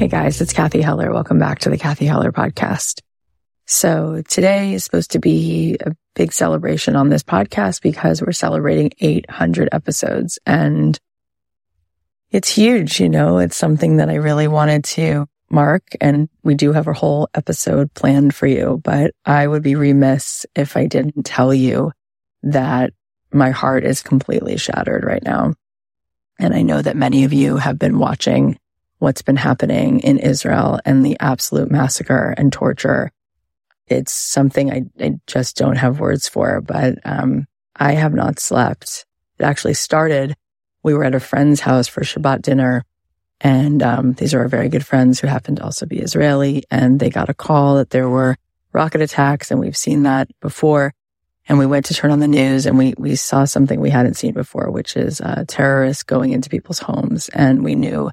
Hey guys, it's Cathy Heller. Welcome back to the Cathy Heller podcast. So today is supposed to be a big celebration on this podcast because we're celebrating 800 episodes and it's huge. You know, it's something that I really wanted to mark and we do have a whole episode planned for you, but I would be remiss if I didn't tell you that my heart is completely shattered right now. And I know that many of you have been watching what's been happening in Israel and the absolute massacre and torture. It's something I, I just don't have words for, but um, I have not slept. It actually started. We were at a friend's house for Shabbat dinner, and um, these are our very good friends who happen to also be Israeli. And they got a call that there were rocket attacks, and we've seen that before. And we went to turn on the news, and we we saw something we hadn't seen before, which is uh, terrorists going into people's homes, and we knew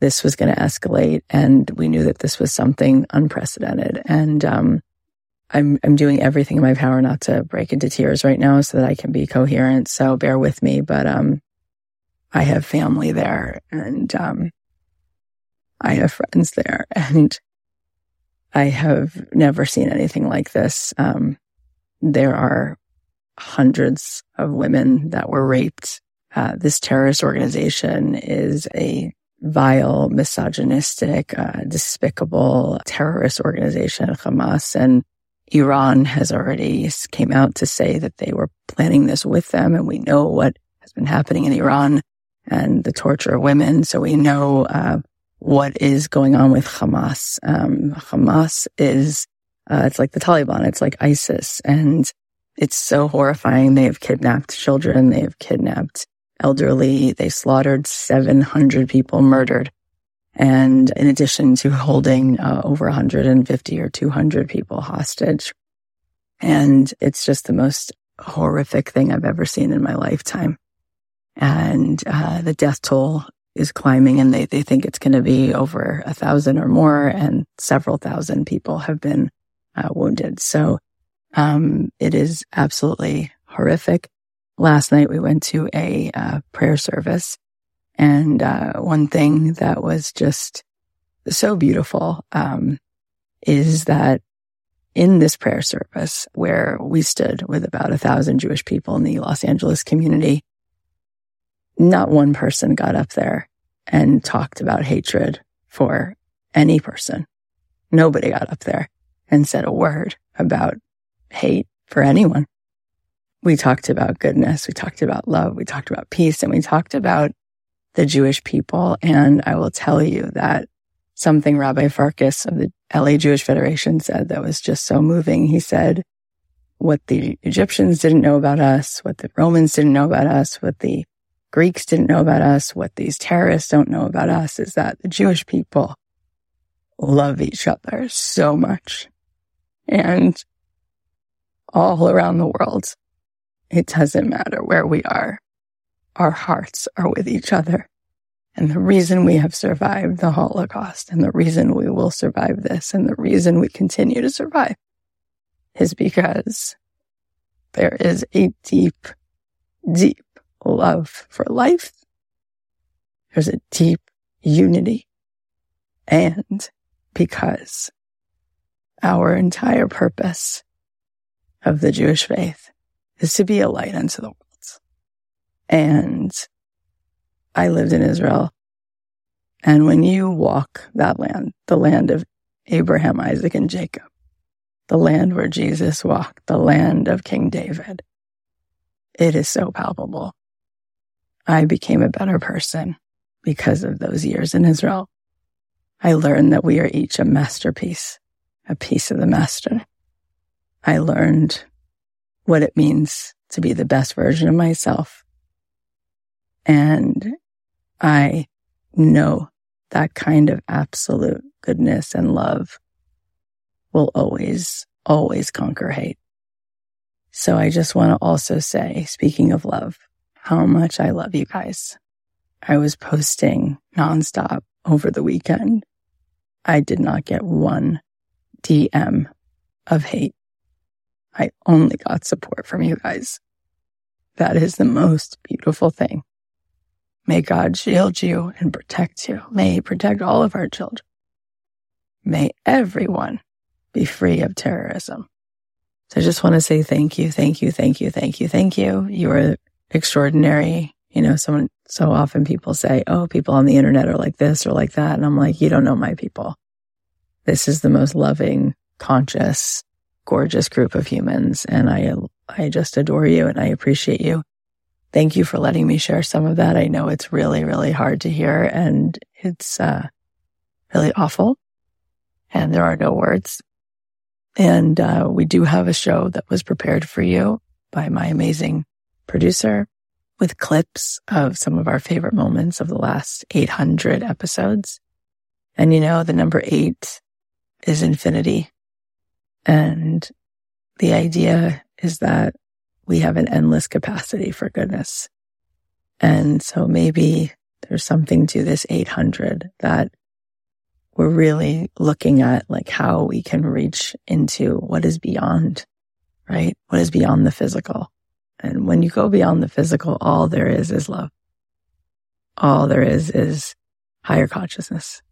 this was going to escalate. And we knew that this was something unprecedented. And, um, I'm, I'm doing everything in my power not to break into tears right now so that I can be coherent. So bear with me. But, um, I have family there and, um, I have friends there and I have never seen anything like this. Um, there are hundreds of women that were raped. Uh, this terrorist organization is a vile, misogynistic, uh, despicable terrorist organization, Hamas. And Iran has already came out to say that they were planning this with them. And we know what has been happening in Iran and the torture of women. So we know, uh, what is going on with Hamas. Um, Hamas is, uh, it's like the Taliban. It's like ISIS and it's so horrifying. They have kidnapped children. They have kidnapped elderly. They slaughtered 700 people murdered. And in addition to holding uh, over 150 or 200 people hostage. And it's just the most horrific thing I've ever seen in my lifetime. And uh, the death toll is climbing and they, they think it's going to be over a thousand or more and several thousand people have been uh, wounded. So, um, it is absolutely horrific. Last night we went to a uh, prayer service and, uh, one thing that was just so beautiful, um, is that in this prayer service where we stood with about a thousand Jewish people in the Los Angeles community, not one person got up there and talked about hatred for any person. Nobody got up there and said a word about hate for anyone. We talked about goodness. We talked about love. We talked about peace and we talked about the Jewish people. And I will tell you that something Rabbi Farkas of the LA Jewish Federation said that was just so moving. He said, what the Egyptians didn't know about us, what the Romans didn't know about us, what the Greeks didn't know about us, what these terrorists don't know about us is that the Jewish people love each other so much. And all around the world, it doesn't matter where we are. Our hearts are with each other. And the reason we have survived the Holocaust and the reason we will survive this and the reason we continue to survive is because there is a deep, deep love for life. There's a deep unity. And because our entire purpose of the Jewish faith is to be a light unto the world. And I lived in Israel. And when you walk that land, the land of Abraham, Isaac, and Jacob, the land where Jesus walked, the land of King David, it is so palpable. I became a better person because of those years in Israel. I learned that we are each a masterpiece, a piece of the master. I learned what it means to be the best version of myself. And I know that kind of absolute goodness and love will always, always conquer hate. So I just want to also say, speaking of love, how much I love you guys. I was posting nonstop over the weekend. I did not get one DM of hate. I only got support from you guys. That is the most beautiful thing. May God shield you and protect you. May He protect all of our children. May everyone be free of terrorism. So I just want to say thank you, thank you, thank you, thank you, thank you. You are extraordinary. You know, someone, so often people say, Oh, people on the internet are like this or like that. And I'm like, you don't know my people. This is the most loving, conscious, gorgeous group of humans. And I, I just adore you and I appreciate you. Thank you for letting me share some of that. I know it's really, really hard to hear and it's, uh, really awful. And there are no words. And, uh, we do have a show that was prepared for you by my amazing producer with clips of some of our favorite moments of the last 800 episodes. And you know, the number eight is infinity. And the idea is that we have an endless capacity for goodness. And so maybe there's something to this 800 that we're really looking at like how we can reach into what is beyond, right? What is beyond the physical. And when you go beyond the physical, all there is is love. All there is is higher consciousness.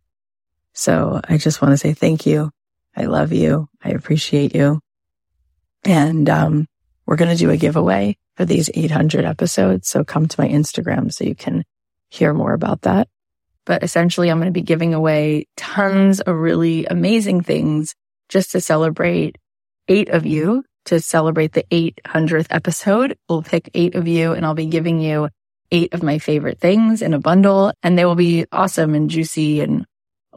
So I just want to say thank you. I love you. I appreciate you. And, um, we're going to do a giveaway for these 800 episodes. So come to my Instagram so you can hear more about that. But essentially, I'm going to be giving away tons of really amazing things just to celebrate eight of you to celebrate the 800th episode. We'll pick eight of you and I'll be giving you eight of my favorite things in a bundle and they will be awesome and juicy and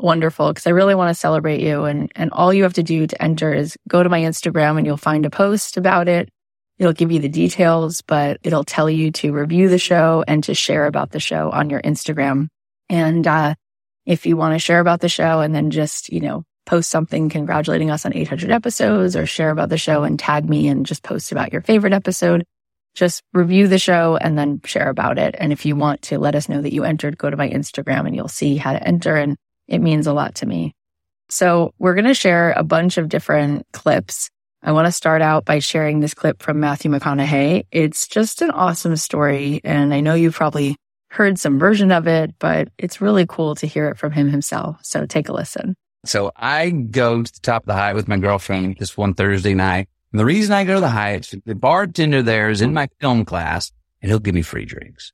wonderful because I really want to celebrate you. And, and all you have to do to enter is go to my Instagram and you'll find a post about it. It'll give you the details, but it'll tell you to review the show and to share about the show on your Instagram. And, uh, if you want to share about the show and then just, you know, post something congratulating us on 800 episodes or share about the show and tag me and just post about your favorite episode, just review the show and then share about it. And if you want to let us know that you entered, go to my Instagram and you'll see how to enter. And it means a lot to me. So we're going to share a bunch of different clips. I want to start out by sharing this clip from Matthew McConaughey. It's just an awesome story. And I know you've probably heard some version of it, but it's really cool to hear it from him himself. So take a listen. So I go to the top of the Hyatt with my girlfriend this one Thursday night. And the reason I go to the Hyatt, the bartender there is in my film class and he'll give me free drinks.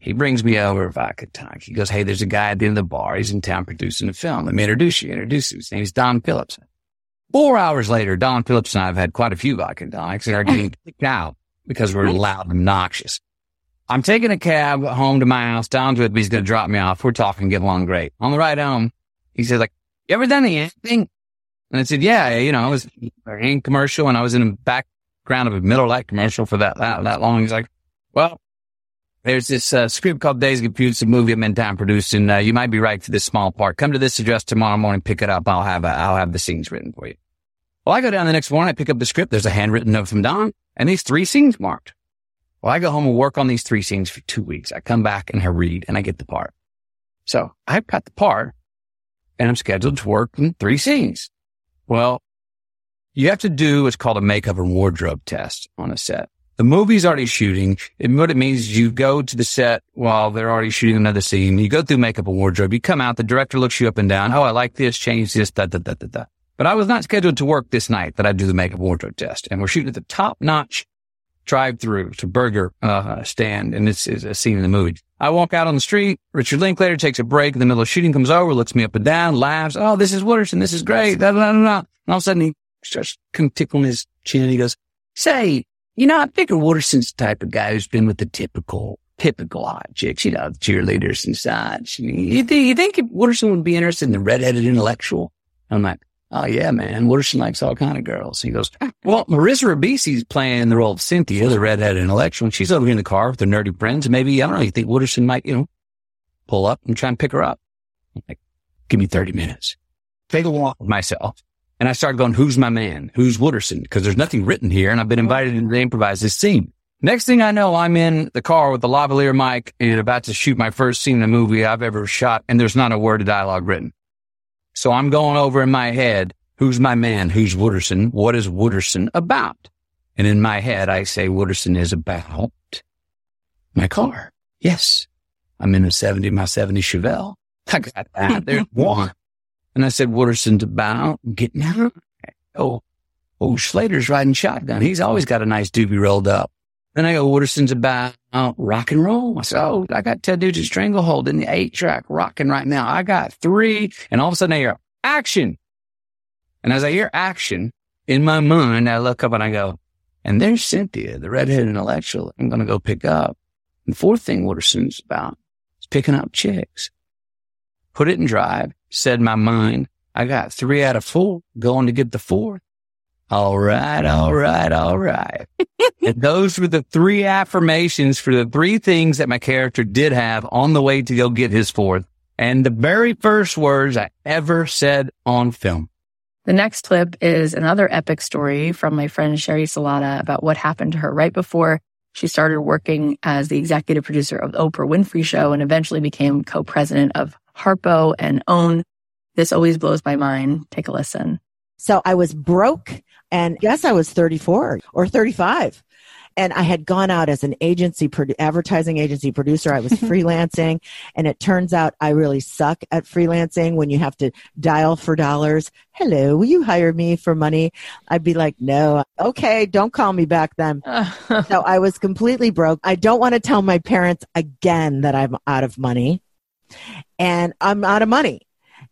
He brings me over a vodka tonic. He goes, Hey, there's a guy at the end of the bar. He's in town producing a film. Let me introduce you. Introduce you. His name's Don Phillips. Four hours later, Don Phillips and I have had quite a few vodka tonics and are getting kicked out because we're loud and obnoxious. I'm taking a cab home to my house. Don's with me. He's going to drop me off. We're talking, getting along great. On the ride home, he says like, you ever done anything? And I said, yeah, you know, I was in commercial and I was in the background of a Miller Lite commercial for that, that, that long. He's like, well, there's this uh, script called Days Confused, a movie I'm in town producing. Uh, you might be right for this small part. Come to this address tomorrow morning, pick it up. I'll have, a, I'll have the scenes written for you. Well, I go down the next morning, I pick up the script. There's a handwritten note from Don and these three scenes marked. Well, I go home and work on these three scenes for two weeks. I come back and I read and I get the part. So I've got the part and I'm scheduled to work in three scenes. Well, you have to do what's called a makeup and wardrobe test on a set. The movie's already shooting. And what it means is you go to the set while they're already shooting another scene. You go through makeup and wardrobe. You come out. The director looks you up and down. Oh, I like this. Change this. Da, da, da, da, da. But I was not scheduled to work this night that I do the makeup and wardrobe test. And we're shooting at the top notch drive through to burger uh, stand. And this is a scene in the movie. I walk out on the street. Richard Linklater takes a break in the middle of shooting, comes over, looks me up and down, laughs. Oh, this is Wooderson. This is great. Da, da, da, da. And all of a sudden he starts tickling his chin he goes, say, you know, I figure Wooderson's the type of guy who's been with the typical, typical hot chicks, you know, cheerleaders and such. You, think, you think Wooderson would be interested in the redheaded intellectual? I'm like, Oh yeah, man. Wooderson likes all kind of girls. He goes, well, Marissa Ribisi's playing the role of Cynthia, the redheaded intellectual, and she's over in the car with her nerdy friends. Maybe, I don't know, you think Wooderson might, you know, pull up and try and pick her up. I'm like, give me 30 minutes. Take a walk with myself. And I started going, who's my man? Who's Wooderson? Because there's nothing written here. And I've been invited to improvise this scene. Next thing I know, I'm in the car with the lavalier mic and about to shoot my first scene in a movie I've ever shot. And there's not a word of dialogue written. So I'm going over in my head, who's my man? Who's Wooderson? What is Wooderson about? And in my head, I say Wooderson is about my car. Yes. I'm in a 70, my 70 Chevelle. I got that. There's one. And I said, Wooderson's about getting out. Oh, oh, Slater's riding shotgun. He's always got a nice doobie rolled up. Then I go, Wooderson's about rock and roll. I said, oh, I got Ted Nugent's Stranglehold in the eight track rocking right now. I got three. And all of a sudden I hear action. And as I hear action in my mind, I look up and I go, and there's Cynthia, the redheaded intellectual I'm going to go pick up. And the fourth thing Wooderson's about is picking up chicks. Put it in drive, said my mind. I got three out of four going to get the fourth. All right, all right, all right. and those were the three affirmations for the three things that my character did have on the way to go get his fourth. And the very first words I ever said on film. The next clip is another epic story from my friend Sheri Salata about what happened to her right before she started working as the executive producer of the Oprah Winfrey Show and eventually became co-president of Harpo and OWN. This always blows my mind. Take a listen. So I was broke and yes, I was 34 or 35. And I had gone out as an agency, advertising agency producer. I was freelancing. And it turns out I really suck at freelancing when you have to dial for dollars. Hello, will you hire me for money? I'd be like, no, okay, don't call me back then. so I was completely broke. I don't want to tell my parents again that I'm out of money and I'm out of money.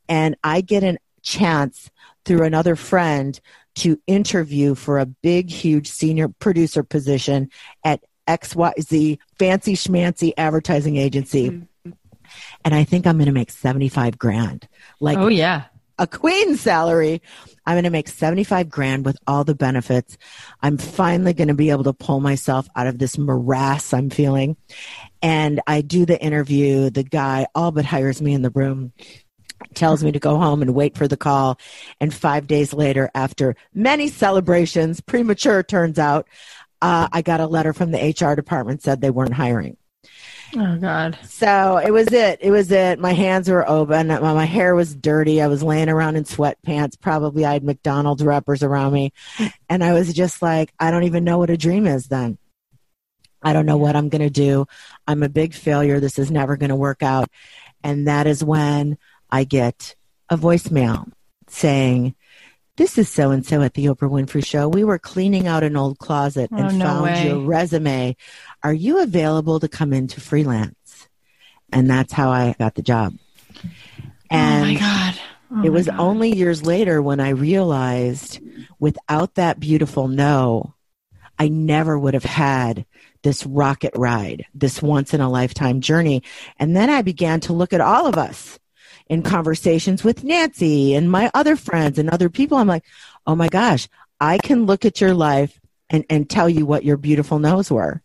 And I get a chance through another friend to interview for a big, huge senior producer position at XYZ fancy schmancy advertising agency. Mm-hmm. And I think I'm going to make 75 grand. Like, oh, yeah. A queen salary. I'm going to make 75 grand with all the benefits. I'm finally going to be able to pull myself out of this morass I'm feeling. And I do the interview. The guy all but hires me in the room tells me to go home and wait for the call. And five days later, after many celebrations, premature turns out, uh, I got a letter from the HR department said they weren't hiring. Oh God. So it was it. It was it. My hands were open. My, my hair was dirty. I was laying around in sweatpants. Probably I had McDonald's wrappers around me. And I was just like, I don't even know what a dream is then. I don't know what I'm going to do. I'm a big failure. This is never going to work out. And that is when I get a voicemail saying, this is so and so at the Oprah Winfrey Show. We were cleaning out an old closet and Oh, no found way. your resume. Are you available to come into freelance? And that's how I got the job. And oh my God. Oh it was God. only years later when I realized without that beautiful no, I never would have had this rocket ride, this once in a lifetime journey. And then I began to look at all of us in conversations with Nancy and my other friends and other people. I'm like, oh my gosh, I can look at your life and, and tell you what your beautiful no's were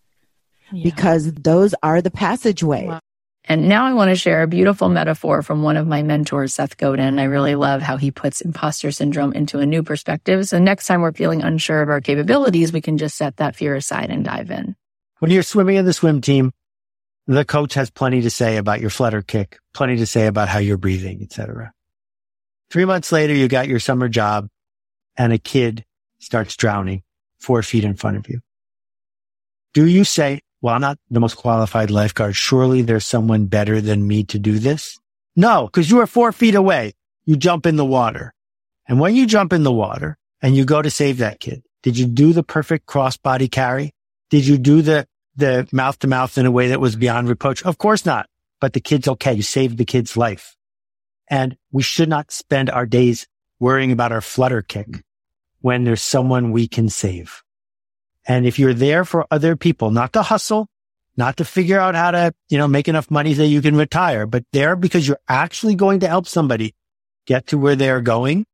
Yeah. because those are the passageways. Wow. And now I want to share a beautiful metaphor from one of my mentors, Seth Godin. I really love how he puts imposter syndrome into a new perspective. So next time we're feeling unsure of our capabilities, we can just set that fear aside and dive in. When you're swimming in the swim team, the coach has plenty to say about your flutter kick, plenty to say about how you're breathing, etc. Three months later, you got your summer job and a kid starts drowning four feet in front of you. Do you say, well, I'm not the most qualified lifeguard. Surely there's someone better than me to do this? No, because you are four feet away. You jump in the water. And when you jump in the water and you go to save that kid, did you do the perfect cross body carry? Did you do the, the mouth to mouth in a way that was beyond reproach? Of course not. But the kid's okay. You saved the kid's life. And we should not spend our days worrying about our flutter kick when there's someone we can save. And if you're there for other people, not to hustle, not to figure out how to, you know, make enough money that you can retire, but there because you're actually going to help somebody get to where they're going.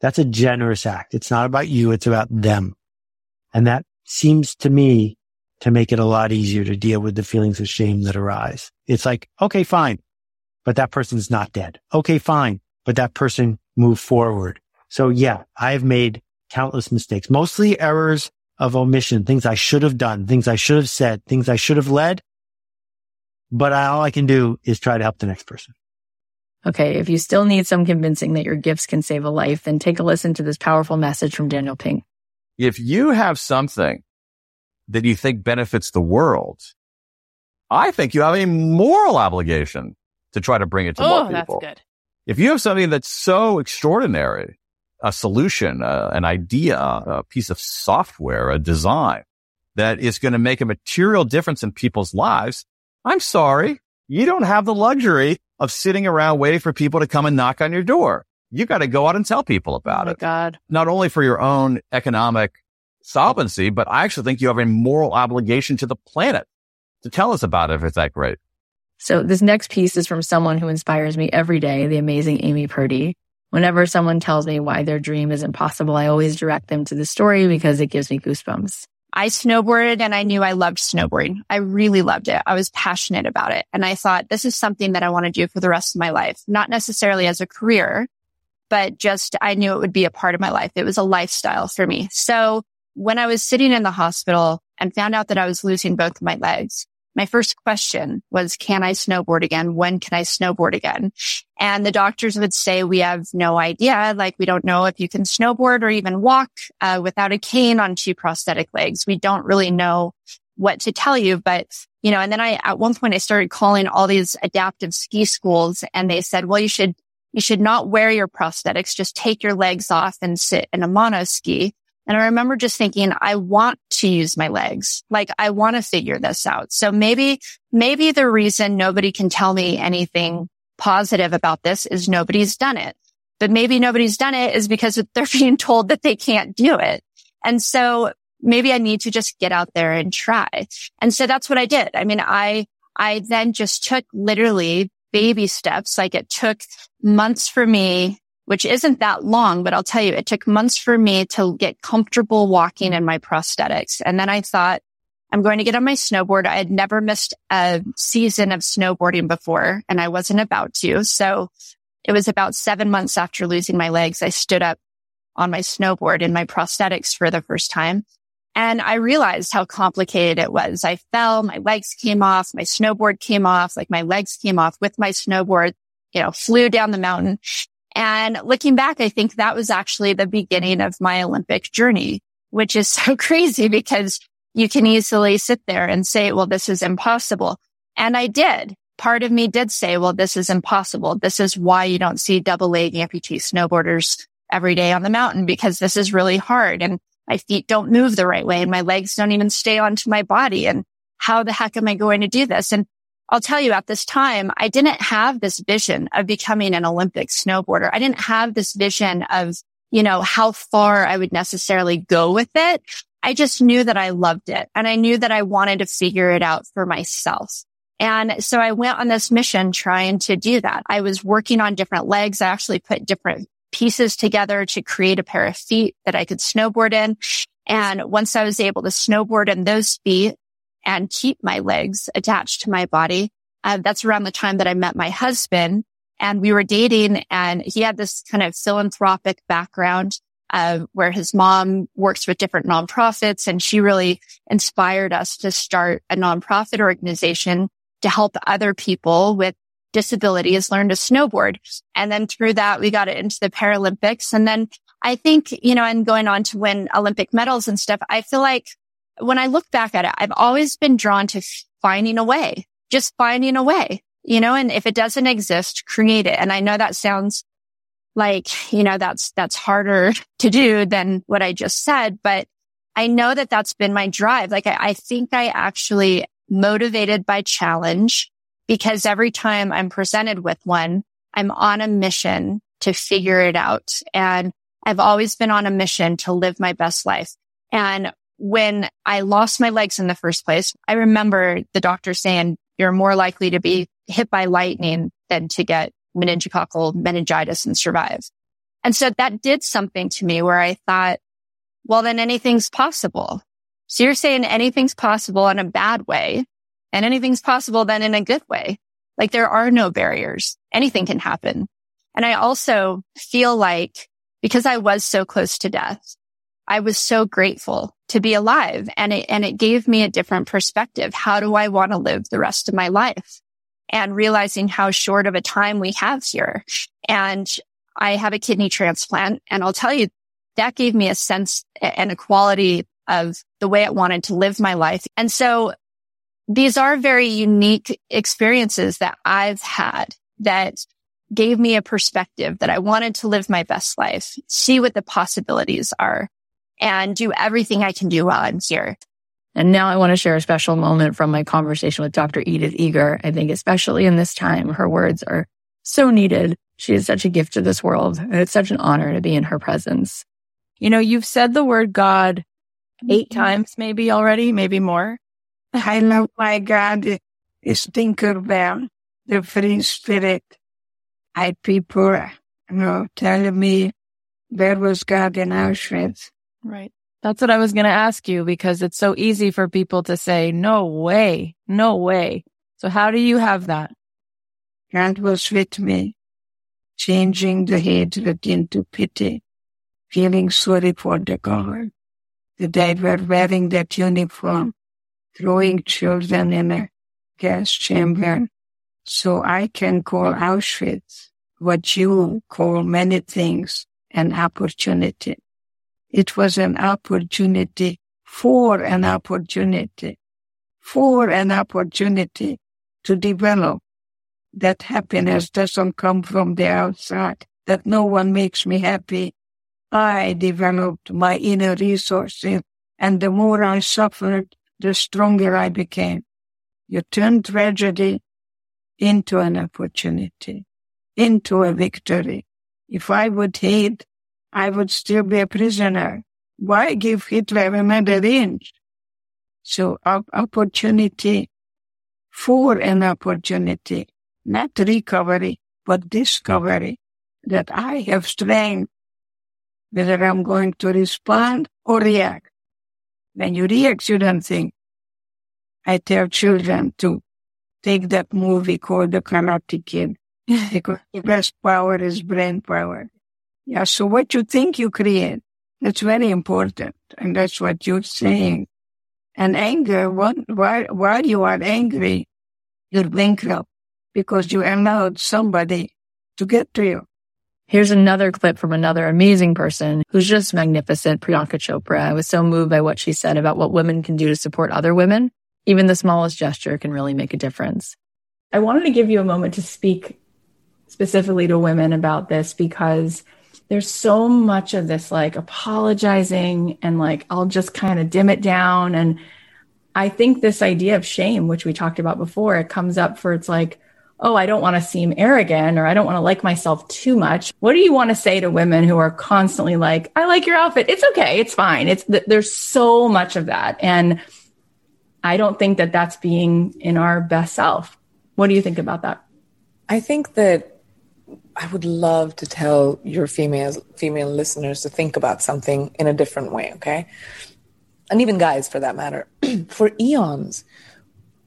That's a generous act. It's not about you. It's about them. And that seems to me to make it a lot easier to deal with the feelings of shame that arise. It's like, okay, fine, but that person's not dead. Okay, fine, but that person moved forward. So yeah, I've made countless mistakes, mostly errors of omission, things I should have done, things I should have said, things I should have led. But all I can do is try to help the next person. Okay. If you still need some convincing that your gifts can save a life, then take a listen to this powerful message from Daniel Pink. if you have something that you think benefits the world, I think you have a moral obligation to try to bring it to more people. good. If you have something that's so extraordinary, a solution, uh, an idea, a piece of software, a design that is going to make a material difference in people's lives, I'm sorry, you don't have the luxury of sitting around waiting for people to come and knock on your door. You got to go out and tell people about it God. not only for your own economic solvency, but I actually think you have a moral obligation to the planet to tell us about it if it's that great. So this next piece is from someone who inspires me every day, the amazing Amy Purdy. Whenever someone tells me why their dream is impossible, I always direct them to the story because it gives me goosebumps. I snowboarded and I knew I loved snowboarding. I really loved it. I was passionate about it. And I thought this is something that I want to do for the rest of my life, not necessarily as a career, but just I knew it would be a part of my life. It was a lifestyle for me. So when I was sitting in the hospital and found out that I was losing both of my legs, my first question was, can I snowboard again? When can I snowboard again? And the doctors would say, we have no idea. Like, we don't know if you can snowboard or even walk uh, without a cane on two prosthetic legs. We don't really know what to tell you, but you know, and then I, at one point I started calling all these adaptive ski schools and they said, well, you should, you should not wear your prosthetics. Just take your legs off and sit in a mono ski. And I remember just thinking, I want to use my legs. Like I want to figure this out. So maybe, maybe the reason nobody can tell me anything positive about this is nobody's done it. But maybe nobody's done it is because they're being told that they can't do it. And so maybe I need to just get out there and try. And so that's what I did. I mean, I, I then just took literally baby steps. Like it took months for me, which isn't that long, but I'll tell you, it took months for me to get comfortable walking in my prosthetics. And then I thought, I'm going to get on my snowboard. I had never missed a season of snowboarding before and I wasn't about to. So it was about seven months after losing my legs. I stood up on my snowboard in my prosthetics for the first time. And I realized how complicated it was. I fell, my legs came off, my snowboard came off, like my legs came off with my snowboard, you know, flew down the mountain. And looking back, I think that was actually the beginning of my Olympic journey, which is so crazy because you can easily sit there and say, well, this is impossible. And I did. Part of me did say, well, this is impossible. This is why you don't see double leg amputee snowboarders every day on the mountain because this is really hard. And my feet don't move the right way and my legs don't even stay onto my body. And how the heck am I going to do this? And I'll tell you at this time, I didn't have this vision of becoming an Olympic snowboarder. I didn't have this vision of, you know, how far I would necessarily go with it. I just knew that I loved it and I knew that I wanted to figure it out for myself. And so I went on this mission trying to do that. I was working on different legs. I actually put different pieces together to create a pair of feet that I could snowboard in. And once I was able to snowboard in those feet and keep my legs attached to my body, uh, that's around the time that I met my husband and we were dating and he had this kind of philanthropic background. Uh, where his mom works with different nonprofits and she really inspired us to start a nonprofit organization to help other people with disabilities learn to snowboard. And then through that, we got it into the Paralympics. And then I think, you know, and going on to win Olympic medals and stuff, I feel like when I look back at it, I've always been drawn to finding a way, just finding a way, you know, and if it doesn't exist, create it. And I know that sounds like, you know, that's, that's harder to do than what I just said, but I know that that's been my drive. Like I, I think I actually motivated by challenge because every time I'm presented with one, I'm on a mission to figure it out. And I've always been on a mission to live my best life. And when I lost my legs in the first place, I remember the doctor saying, you're more likely to be hit by lightning than to get meningococcal meningitis and survive. And so that did something to me where I thought, well, then anything's possible. So you're saying anything's possible in a bad way and anything's possible then in a good way. Like there are no barriers. Anything can happen. And I also feel like because I was so close to death, I was so grateful to be alive and it, and it gave me a different perspective. How do I want to live the rest of my life? And realizing how short of a time we have here. And I have a kidney transplant and I'll tell you that gave me a sense and a quality of the way I wanted to live my life. And so these are very unique experiences that I've had that gave me a perspective that I wanted to live my best life, see what the possibilities are and do everything I can do while I'm here. And now I want to share a special moment from my conversation with Dr. Edith Eger. I think especially in this time, her words are so needed. She is such a gift to this world and it's such an honor to be in her presence. You know, you've said the word God 8 mm-hmm. times maybe already, maybe more. I love my God is Tinkerbell, the free spirit. I people, you know, telling me there was God in Auschwitz. Right. That's what I was going to ask you because it's so easy for people to say, no way, no way. So how do you have that? God was with me, changing the hatred into pity, feeling sorry for the God, that they were wearing that uniform throwing children in a gas chamber. So I can call Auschwitz what you call many things an opportunity. It was an opportunity for an opportunity, for an opportunity to develop. That happiness doesn't come from the outside, that no one makes me happy. I developed my inner resources and the more I suffered, the stronger I became. You turn tragedy into an opportunity, into a victory. If I would hate, I would still be a prisoner. Why give Hitler another inch? So opportunity for an opportunity, not recovery, but discovery that I have strength, whether I'm going to respond or react. When you react, you don't think. I tell children to take that movie called The Karate Kid because the best power is brain power. Yeah. So what you think you create. That's very important. And that's what you're saying. And anger, what, while, while you are angry, you're bankrupt because you allowed somebody to get to you. Here's another clip from another amazing person who's just magnificent, Priyanka Chopra. I was so moved by what she said about what women can do to support other women. Even the smallest gesture can really make a difference. I wanted to give you a moment to speak specifically to women about this because there's so much of this like apologizing and like I'll just kind of dim it down and I think this idea of shame which we talked about before it comes up for it's like oh, I don't want to seem arrogant or I don't want to like myself too much. What do you want to say to women who are constantly like, I like your outfit. It's okay. It's fine. It's th- there's so much of that. And I don't think that that's being in our best self. What do you think about that? I think that I would love to tell your female female listeners to think about something in a different way, okay? And even guys for that matter. for eons,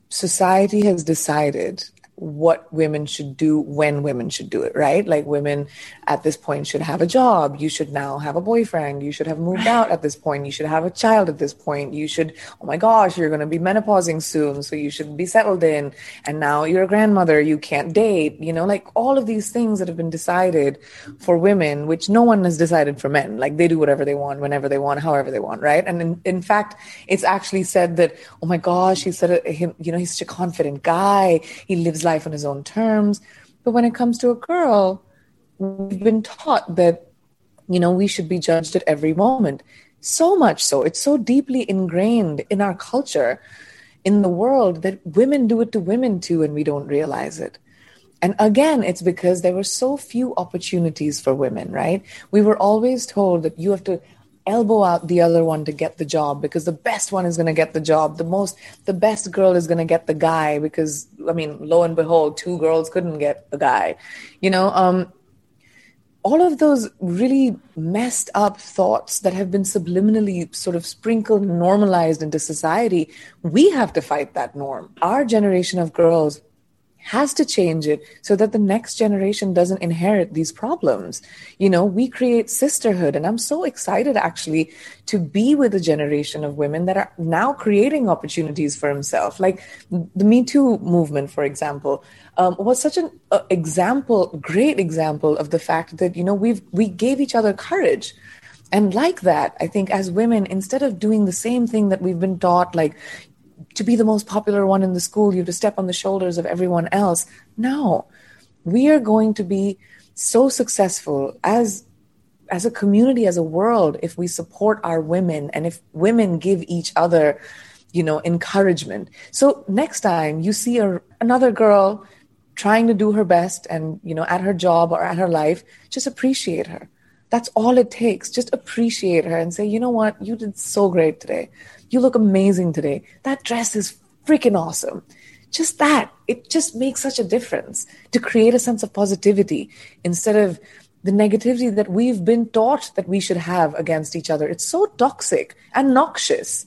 society has decided what women should do when women should do it, right? Like women at this point should have a job. You should now have a boyfriend. You should have moved out at this point. You should have a child at this point. You should, oh my gosh, you're going to be menopausing soon. So you should be settled in. And now you're a grandmother. You can't date, you know, like all of these things that have been decided for women, which no one has decided for men. Like they do whatever they want, whenever they want, however they want, right? And in, in fact, it's actually said that, oh my gosh, he said, uh, him, you know, he's such a confident guy. He lives life on his own terms. But when it comes to a girl, we've been taught that, you know, we should be judged at every moment. So much so, it's so deeply ingrained in our culture, in the world, that women do it to women too, and we don't realize it. And again, it's because there were so few opportunities for women, right? We were always told that you have to elbow out the other one to get the job because the best one is going to get the job. The most the best girl is going to get the guy because i mean lo and behold two girls couldn't get the guy you know? Um all of those really messed up thoughts that have been subliminally sort of sprinkled normalized into society we have to fight that norm. Our generation of girls has to change it so that the next generation doesn't inherit these problems. You know, we create sisterhood. And I'm so excited actually to be with a generation of women that are now creating opportunities for himself. Like the Me Too movement, for example, um, was such an uh, example, great example of the fact that, you know, we've, we gave each other courage. And like that, I think as women, instead of doing the same thing that we've been taught, like, to be the most popular one in the school, you have to step on the shoulders of everyone else. No, we are going to be so successful as as a community, as a world, if we support our women and if women give each other, you know, encouragement. So next time you see a, another girl trying to do her best and, you know, at her job or at her life, just appreciate her. That's all it takes. Just appreciate her and say, you know what? You did so great today. You look amazing today. That dress is freaking awesome. Just that, it just makes such a difference to create a sense of positivity instead of the negativity that we've been taught that we should have against each other. It's so toxic and noxious.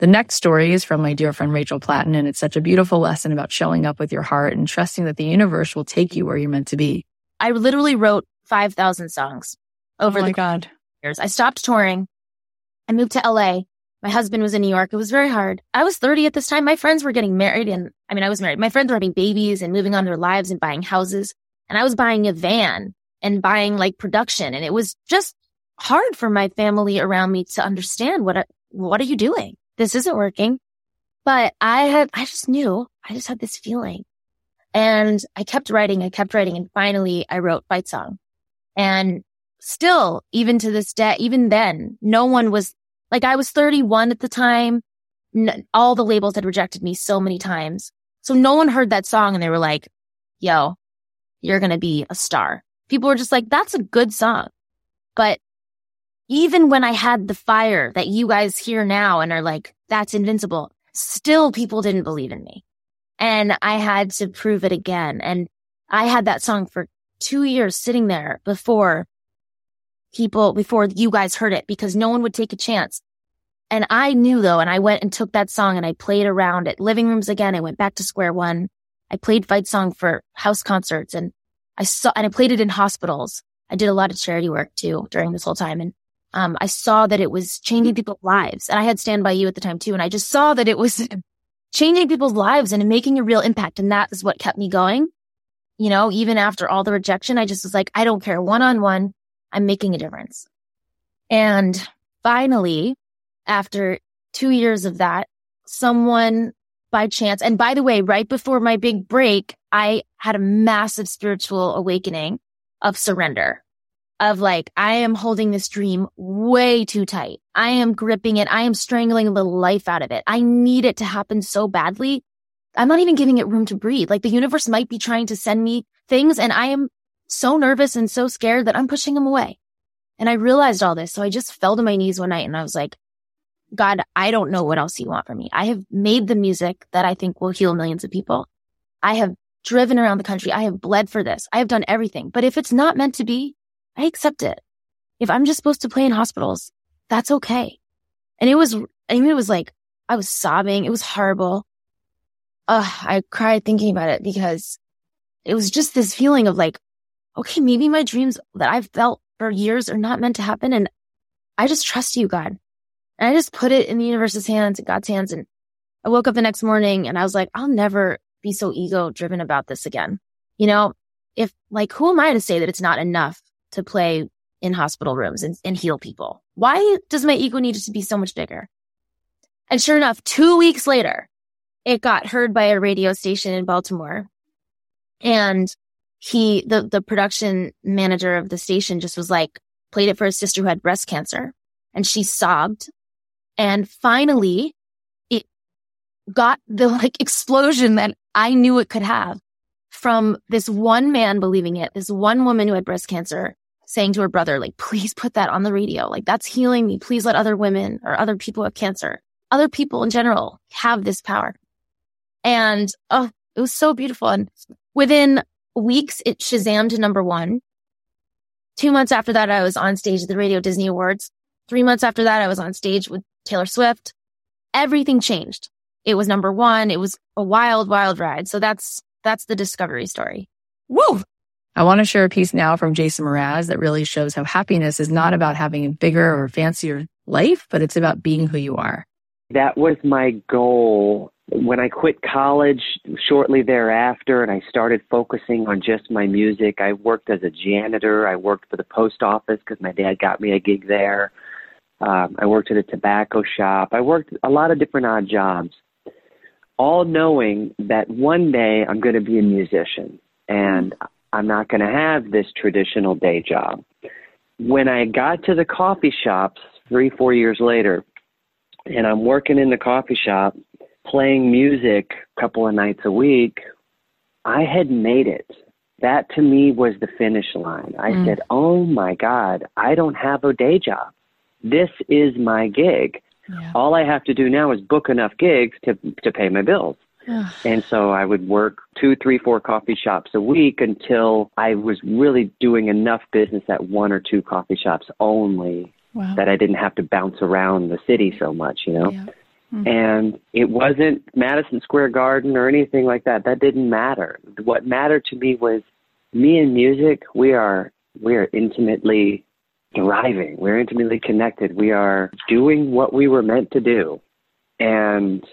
The next story is from my dear friend Rachel Platten, and it's such a beautiful lesson about showing up with your heart and trusting that the universe will take you where you're meant to be. I literally wrote 5,000 songs over oh my the God. years. I stopped touring. I moved to LA my husband was in New York. It was very hard. I was 30 at this time. My friends were getting married and I mean, I was married. My friends were having babies and moving on their lives and buying houses. And I was buying a van and buying like production. And it was just hard for my family around me to understand what, what are you doing? This isn't working. But I had, I just knew, I just had this feeling and I kept writing. I kept writing. And finally I wrote Fight Song and still, even to this day, even then, no one was like I was 31 at the time. N- all the labels had rejected me so many times. So no one heard that song and they were like, yo, you're going to be a star. People were just like, that's a good song. But even when I had the fire that you guys hear now and are like, that's invincible, still people didn't believe in me. And I had to prove it again. And I had that song for two years sitting there before people before you guys heard it because no one would take a chance. And I knew though, and I went and took that song and I played around at living rooms again. I went back to square one. I played fight song for house concerts and I saw, and I played it in hospitals. I did a lot of charity work too during this whole time. And Um, I saw that it was changing people's lives and I had stand by you at the time too. And I just saw that it was changing people's lives and making a real impact. And that is what kept me going. You know, even after all the rejection, I just was like, I don't care one on one. I'm making a difference. And finally, after two years of that, someone by chance, and by the way, right before my big break, I had a massive spiritual awakening of surrender of like, I am holding this dream way too tight. I am gripping it. I am strangling the life out of it. I need it to happen so badly. I'm not even giving it room to breathe. Like the universe might be trying to send me things and I am so nervous and so scared that I'm pushing him away. And I realized all this. So I just fell to my knees one night and I was like, God, I don't know what else you want from me. I have made the music that I think will heal millions of people. I have driven around the country. I have bled for this. I have done everything. But if it's not meant to be, I accept it. If I'm just supposed to play in hospitals, that's okay. And it was, I mean, it was like, I was sobbing. It was horrible. Ugh, I cried thinking about it because it was just this feeling of like, okay, maybe my dreams that I've felt for years are not meant to happen. And I just trust you, God. And I just put it in the universe's hands and God's hands. And I woke up the next morning and I was like, I'll never be so ego driven about this again. You know, if like, who am I to say that it's not enough to play in hospital rooms and, and heal people? Why does my ego need to be so much bigger? And sure enough, two weeks later, it got heard by a radio station in Baltimore. And he, the, the production manager of the station just was like, played it for his sister who had breast cancer and she sobbed and finally, it got the like explosion that I knew it could have from this one man believing it, this one woman who had breast cancer saying to her brother, like, please put that on the radio. Like, that's healing me. Please let other women or other people with cancer, other people in general have this power. And oh, it was so beautiful. And within weeks, it Shazam to number one. Two months after that, I was on stage at the Radio Disney Awards. Three months after that, I was on stage with Taylor Swift. Everything changed. It was number one. It was a wild, wild ride. So that's, that's the discovery story. Woo! I want to share a piece now from Jason Mraz that really shows how happiness is not about having a bigger or fancier life, but it's about being who you are. That was my goal when I quit college shortly thereafter and I started focusing on just my music. I worked as a janitor. I worked for the post office because my dad got me a gig there. Um, I worked at a tobacco shop. I worked a lot of different odd jobs, all knowing that one day I'm going to be a musician and I'm not going to have this traditional day job. When I got to the coffee shops three, four years later, and I'm working in the coffee shop playing music a couple of nights a week, I had made it. That to me was the finish line. I mm. said, Oh my God, I don't have a day job this is my gig. Yeah. All I have to do now is book enough gigs to to pay my bills. and so I would work two, three, four coffee shops a week until I was really doing enough business at one or two coffee shops only wow. that I didn't have to bounce around the city so much, you know. Yeah. Mm-hmm. And it wasn't Madison Square Garden or anything like that. That didn't matter. What mattered to me was me and music. We are we are intimately thriving. We're intimately connected. We are doing what we were meant to do. And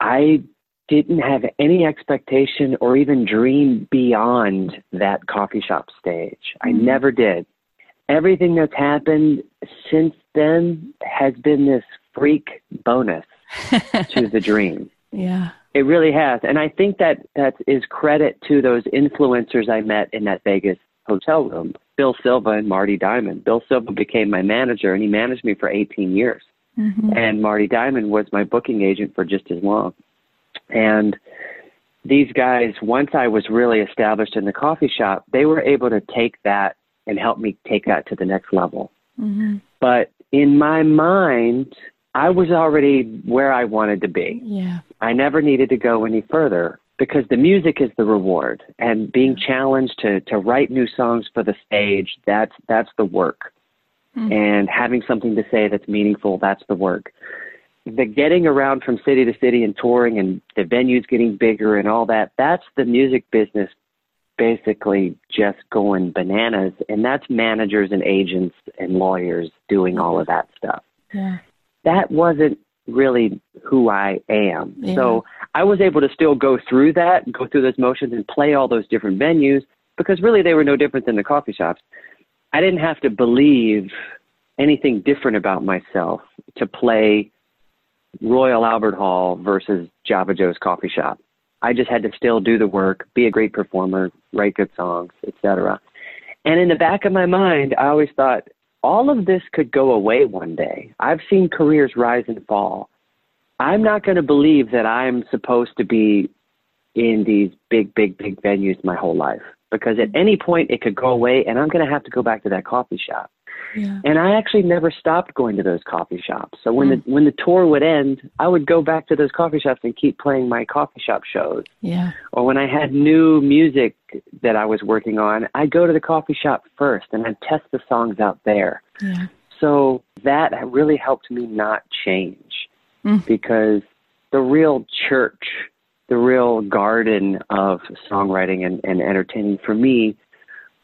I didn't have any expectation or even dream beyond that coffee shop stage. I mm-hmm. never did. Everything that's happened since then has been this freak bonus to the dream. Yeah. It really has. And I think that that is credit to those influencers I met in that Vegas hotel room Bill Silva and Marty Diamond. Bill Silva became my manager, and he managed me for 18 years. Mm-hmm. And Marty Diamond was my booking agent for just as long. And these guys, once I was really established in the coffee shop, they were able to take that and help me take that to the next level. Mm-hmm. But in my mind, I was already where I wanted to be. Yeah. I never needed to go any further because the music is the reward and being challenged to to write new songs for the stage that's that's the work mm-hmm. and having something to say that's meaningful that's the work the getting around from city to city and touring and the venues getting bigger and all that that's the music business basically just going bananas. And that's managers and agents and lawyers doing all of that stuff. Yeah. That wasn't really who I am. Yeah. So I was able to still go through that, go through those motions and play all those different venues because really they were no different than the coffee shops. I didn't have to believe anything different about myself to play Royal Albert Hall versus Java Joe's coffee shop. I just had to still do the work, be a great performer, write good songs, etc. And in the back of my mind, I always thought all of this could go away one day. I've seen careers rise and fall. I'm not going to believe that I'm supposed to be in these big, big, big venues my whole life because at any point it could go away and I'm going to have to go back to that coffee shop. Yeah. And I actually never stopped going to those coffee shops. So when the when the tour would end, I would go back to those coffee shops and keep playing my coffee shop shows. Yeah. Or when I had new music that I was working on, I'd go to the coffee shop first and I'd test the songs out there. Yeah. So that really helped me not change Mm. because the real church, the real garden of songwriting and, and entertaining for me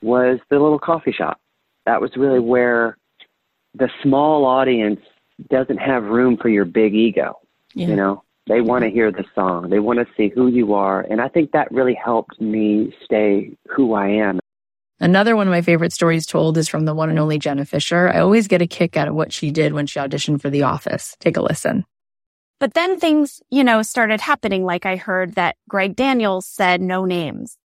was the little coffee shop. That was really where the small audience doesn't have room for your big ego. Yeah. You know, they want to hear the song, they want to see who you are. And I think that really helped me stay who I am. Another one of my favorite stories told is from the one and only Jenna Fischer. I always get a kick out of what she did when she auditioned for The Office. Take a listen. But then things, you know, started happening. Like I heard that Greg Daniels said no names,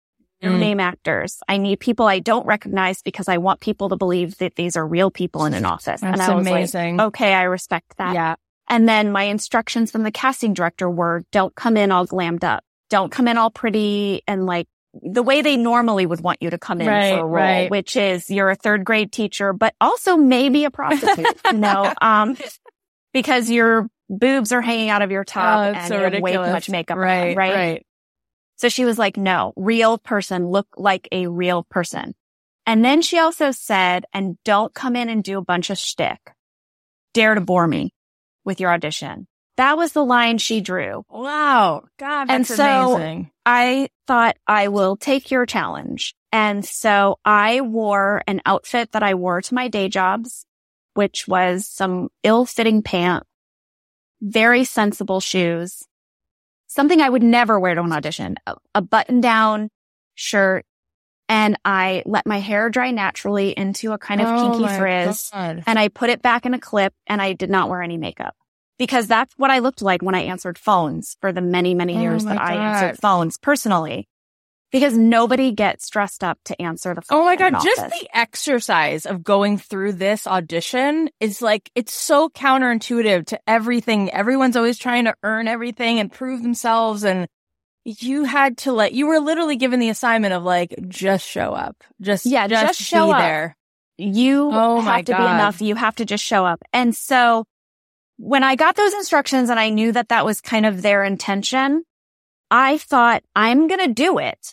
no Mm. name actors. I need people I don't recognize because I want people to believe that these are real people in an office. and That's I was amazing. like, okay, I respect that. Yeah. And then my instructions from the casting director were don't come in all glammed up. Don't come in all pretty and like the way they normally would want you to come in Right, for a role, right. which is you're a third grade teacher, but also maybe a prostitute, you know, um, because your boobs are hanging out of your top Oh, and so you have way too much makeup Right, on, right? right. So she was like, no, real person, look like a real person. And then she also said, and don't come in and do a bunch of shtick. Dare to bore me with your audition. That was the line she drew. Wow. God, And that's so- amazing. I thought I will take your challenge. And so I wore an outfit that I wore to my day jobs, which was some ill fitting pants, very sensible shoes, something I would never wear to an audition, a, a button down shirt. And I let my hair dry naturally into a kind of Oh kinky frizz God. and I put it back in a clip and I did not wear any makeup because that's what I looked like when I answered phones for the many, many Oh years my that I answered phones personally because nobody gets dressed up to answer the phone. Oh my God. Just office. the exercise of going through this audition is like, it's so counterintuitive to everything. Everyone's always trying to earn everything and prove themselves. And you had to like, you were literally given the assignment of like, just show up. Just, Yeah, just show be up. there. you Oh have to be God. enough. You have to just show up. And so when I got those instructions and I knew that that was kind of their intention, I thought I'm going to do it.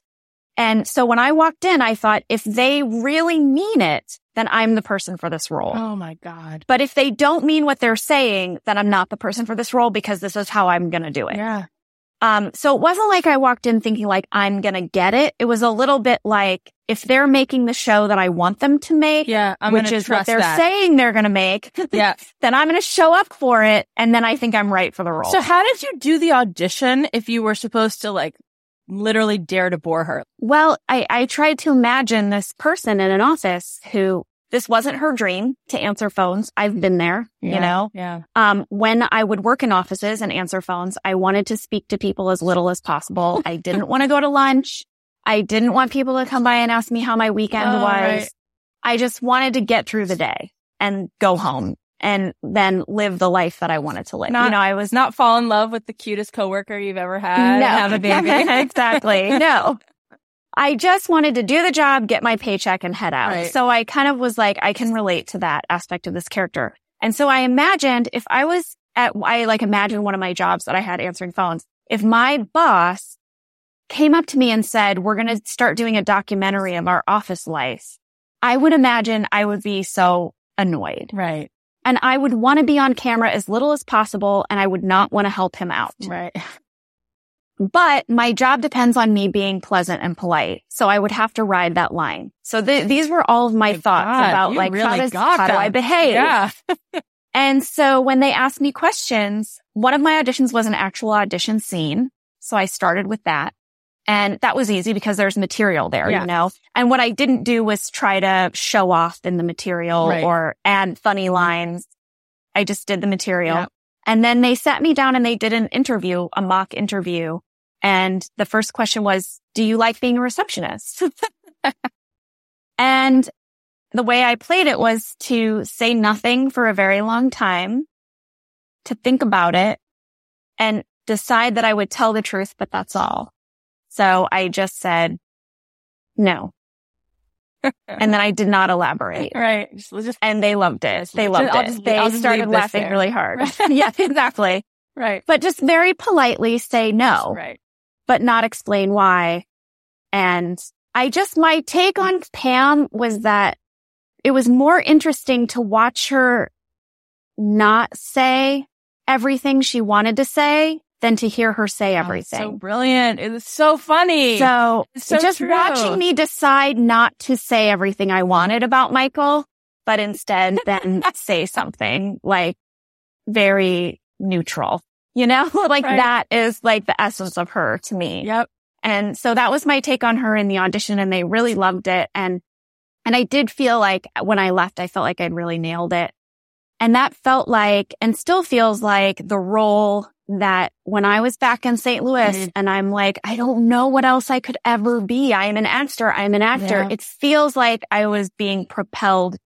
And so when I walked in, I thought if they really mean it, then I'm the person for this role. Oh my God. But if they don't mean what they're saying, then I'm not the person for this role because this is how I'm going to do it. Yeah. Um, so it wasn't like I walked in thinking like I'm going to get it. It was a little bit like if they're making the show that I want them to make, Yeah. I'm which is what they're that. saying they're going to make, Yeah. then I'm going to show up for it. And then I think I'm right for the role. So how did you do the audition if you were supposed to like literally dare to bore her? Well, I, I tried to imagine this person in an office who this wasn't her dream to answer phones. I've been there, you know, Yeah. um, when I would work in offices and answer phones, I wanted to speak to people as little as possible. I didn't want to go to lunch. I didn't want people to come by and ask me how my weekend Oh, was. right. I just wanted to get through the day and go home and then live the life that I wanted to live. Not- you know, I was Not fall in love with the cutest coworker you've ever had. and no, Have a baby. exactly. No. I just wanted to do the job, get my paycheck and head out. Right. So I kind of was like, I can relate to that aspect of this character. And so I imagined if I was at, I like imagined one of my jobs that I had answering phones. If my boss came up to me and said, we're going to start doing a documentary of our office life, I would imagine I would be so annoyed Right. And I would want to be on camera as little as possible and I would not want to help him out. Right. but my job depends on me being pleasant and polite. So I would have to ride that line. So th- these were all of my thoughts God, about like, really how, does, how do I behave? Yeah. And so when they asked me questions, one of my auditions was an actual audition scene. So I started with that. And that was easy because there's material there, Yeah. you know? And what I didn't do was try to show off in the material Right. or add funny mm-hmm. lines. I just did the material. Yeah. And then they sat me down and they did an interview, a mock interview. And the first question was, do you like being a receptionist? and the way I played it was to say nothing for a very long time, to think about it and decide that I would tell the truth, but that's all. So I just said no. and then I did not elaborate. Right. Just, just And they loved it. They Just- loved I'll it. just- they started laughing there. really hard. Yeah, exactly. right. But just very politely say no Right. but not explain why. And I just, my take on Pam was that it was more interesting to watch her not say everything she wanted to say than to hear her say oh, everything. So brilliant. It was so funny. So, so just true. watching me decide not to say everything I wanted about Michael, but instead then say something like very neutral, you know, like Right. that is like the essence of her to me. Yep. And so that was my take on her in the audition and they really loved it. And, and I did feel like when I left, I felt like I'd really nailed it. And that felt like, and still feels like the role that when I was back in St. Louis Mhm. and I'm like, I don't know what else I could ever be. I am an actor. I'm an actor. Yeah. It feels like I was being propelled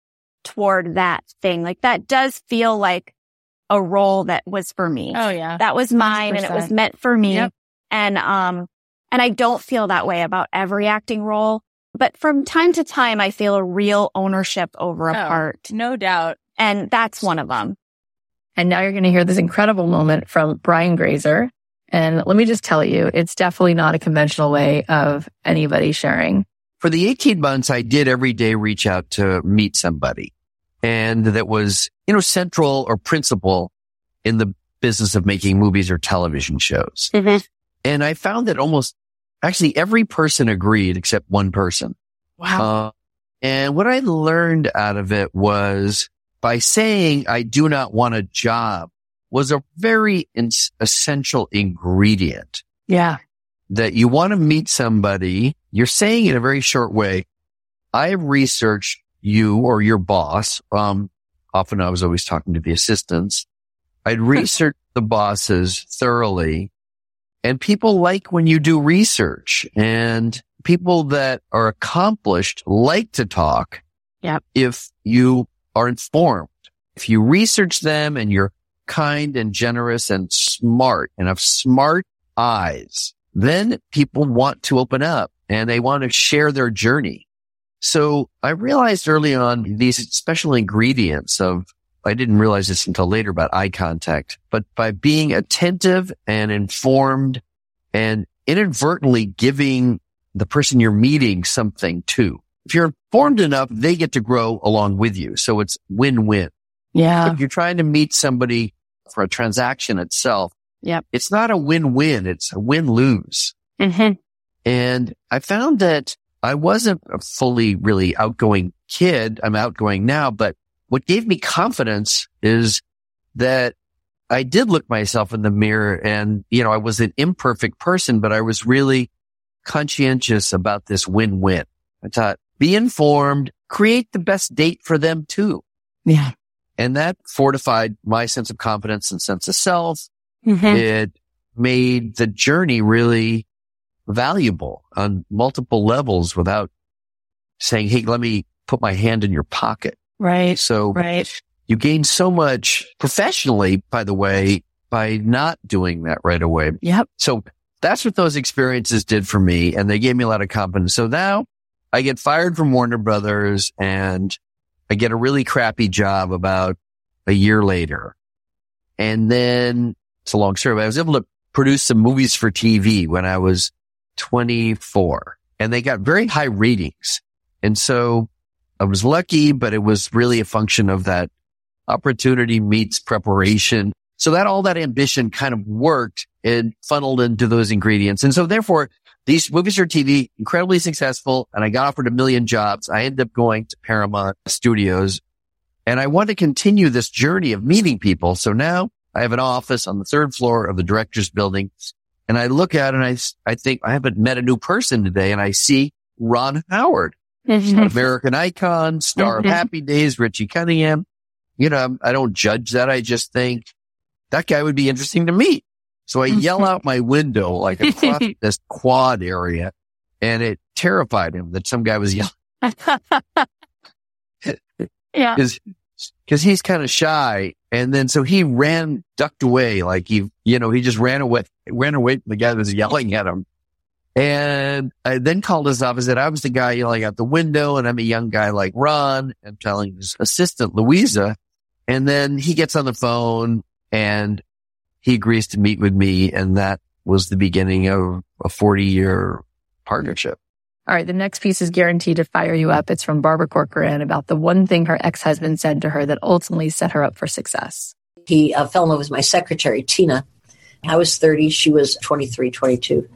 toward that thing. Like that does feel like a role that was for me. Oh yeah. That was mine and it was meant for me. Yep. And, um, and I don't feel that way about every acting role, but from time to time, I feel a real ownership over a Oh. part. no doubt. And that's one of them. And now you're going to hear this incredible moment from Brian Grazer. And let me just tell you, it's definitely not a conventional way of anybody sharing. For the 18 months, I did every day reach out to meet somebody and that was, you know, central or principal in the business of making movies or television shows. And I found that almost actually every person agreed except one person. Wow. Uh, and what I learned out of it was by saying I do not want a job was a very ins- essential ingredient yeah. that you want to meet somebody. You're saying in a very short way, I have researched you or your boss. Um, often I was always talking to the assistants. I'd researched the bosses thoroughly and people like when you do research and people that are accomplished like to talk. Yep. If you are informed, if you research them and you're kind and generous and smart and have smart eyes, then people want to open up and they want to share their journey. So I realized early on these special ingredients of, I didn't realize this until later about eye contact, but by being attentive and informed and inadvertently giving the person you're meeting something too. If you're informed enough, they get to grow along with you. So it's win-win. Yeah. If you're trying to meet somebody for a transaction itself, Yep. it's not a win-win. It's a win-lose. Mm-hmm. And I found that I wasn't a fully really outgoing kid. I'm outgoing now, but what gave me confidence is that I did look myself in the mirror and, you know, I was an imperfect person, but I was really conscientious about this win-win. I thought, be informed, create the best date for them too. Yeah. And that fortified my sense of confidence and sense of self. Mm-hmm. It made the journey really valuable on multiple levels without saying, Hey, let me put my hand in your pocket. Right. So Right. you gain so much professionally, by the way, by not doing that right away. Yep. So that's what those experiences did for me. And they gave me a lot of confidence. So now I get fired from Warner Brothers and I get a really crappy job about a year later. And then it's a long story, but I was able to produce some movies for TV when I was 24 and they got very high ratings. And so I was lucky, but it was really a function of that opportunity meets preparation. So that all that ambition kind of worked and funneled into those ingredients. And so therefore these movies are TV, incredibly successful. And I got offered a million jobs. I ended up going to Paramount Studios and I want to continue this journey of meeting people. So now I have an office on the third floor of the director's building and I look at it and I, I think I haven't met a new person today and I see Ron Howard, American icon, star of mm-hmm. Happy Days, Richie Cunningham. You know, I don't judge that. I just think that guy would be interesting to meet. So I yell mm-hmm. out my window like across this quad area and it terrified him that some guy was yelling. yeah. Cause, cause he's kind of shy. And then so he ran, ducked away. Like he, you know, he just ran away, ran away from the guy that was yelling at him. And I then called his office and I was the guy yelling out the window and I'm a young guy like Ron. I'm telling his assistant Louisa. And then he gets on the phone and he agrees to meet with me. And that was the beginning of a 40 year partnership. All right. The next piece is guaranteed to fire you up. It's from Barbara Corcoran about the one thing her ex-husband said to her that ultimately set her up for success. He uh, fell in love with my secretary, Tina. I was 30. She was 23, 22.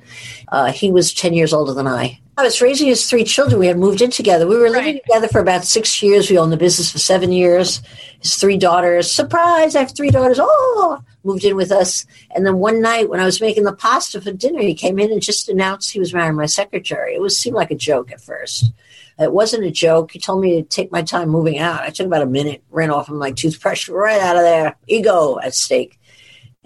Uh, he was 10 years older than I. I was raising his three children. We had moved in together. We were living together for about six years. We owned the business for seven years. His three daughters, surprise, I have three daughters. Oh, moved in with us. And then one night when I was making the pasta for dinner, he came in and just announced he was marrying my secretary. It was seemed like a joke at first. It wasn't a joke. He told me to take my time moving out. I took about a minute, ran off with my toothbrush right out of there. Ego at stake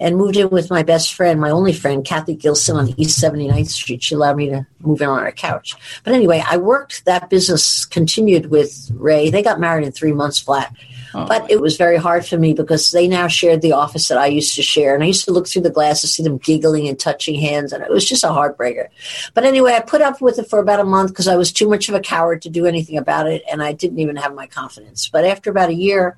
and moved in with my best friend, my only friend, Kathy Gilson on East 79th Street. She allowed me to move in on her couch. But anyway, I worked that business, continued with Ray. They got married in three months flat. Oh. But it was very hard for me because they now shared the office that I used to share. And I used to look through the glass to see them giggling and touching hands. And it was just a heartbreaker. But anyway, I put up with it for about a month because I was too much of a coward to do anything about it. And I didn't even have my confidence. But after about a year,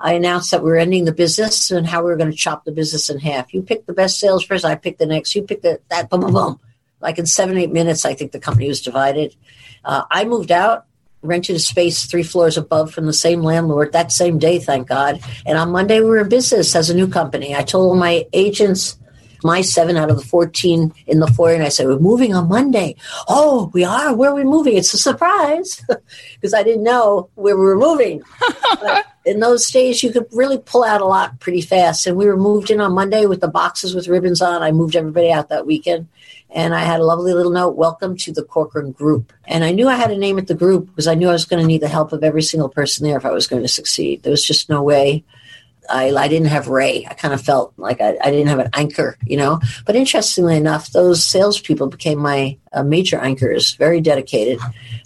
I announced that we were ending the business and how we were going to chop the business in half. You pick the best salesperson, I picked the next. You pick the that boom boom boom. Like in seven eight minutes, I think the company was divided. Uh, I moved out, rented a space three floors above from the same landlord that same day, thank God. And on Monday, we were in business as a new company. I told my agents my seven out of the 14 in the foyer. And I said, We're moving on Monday. Oh, we are? Where are we moving? It's a surprise because I didn't know where we were moving. in those days, you could really pull out a lot pretty fast. And we were moved in on Monday with the boxes with ribbons on. I moved everybody out that weekend. And I had a lovely little note, welcome to the Corcoran Group. And I knew I had to name it the group because I knew I was going to need the help of every single person there if I was going to succeed. There was just no way I, I didn't have Ray. I kind of felt like I, I didn't have an anchor, you know. But interestingly enough, those salespeople became my uh, major anchors, very dedicated.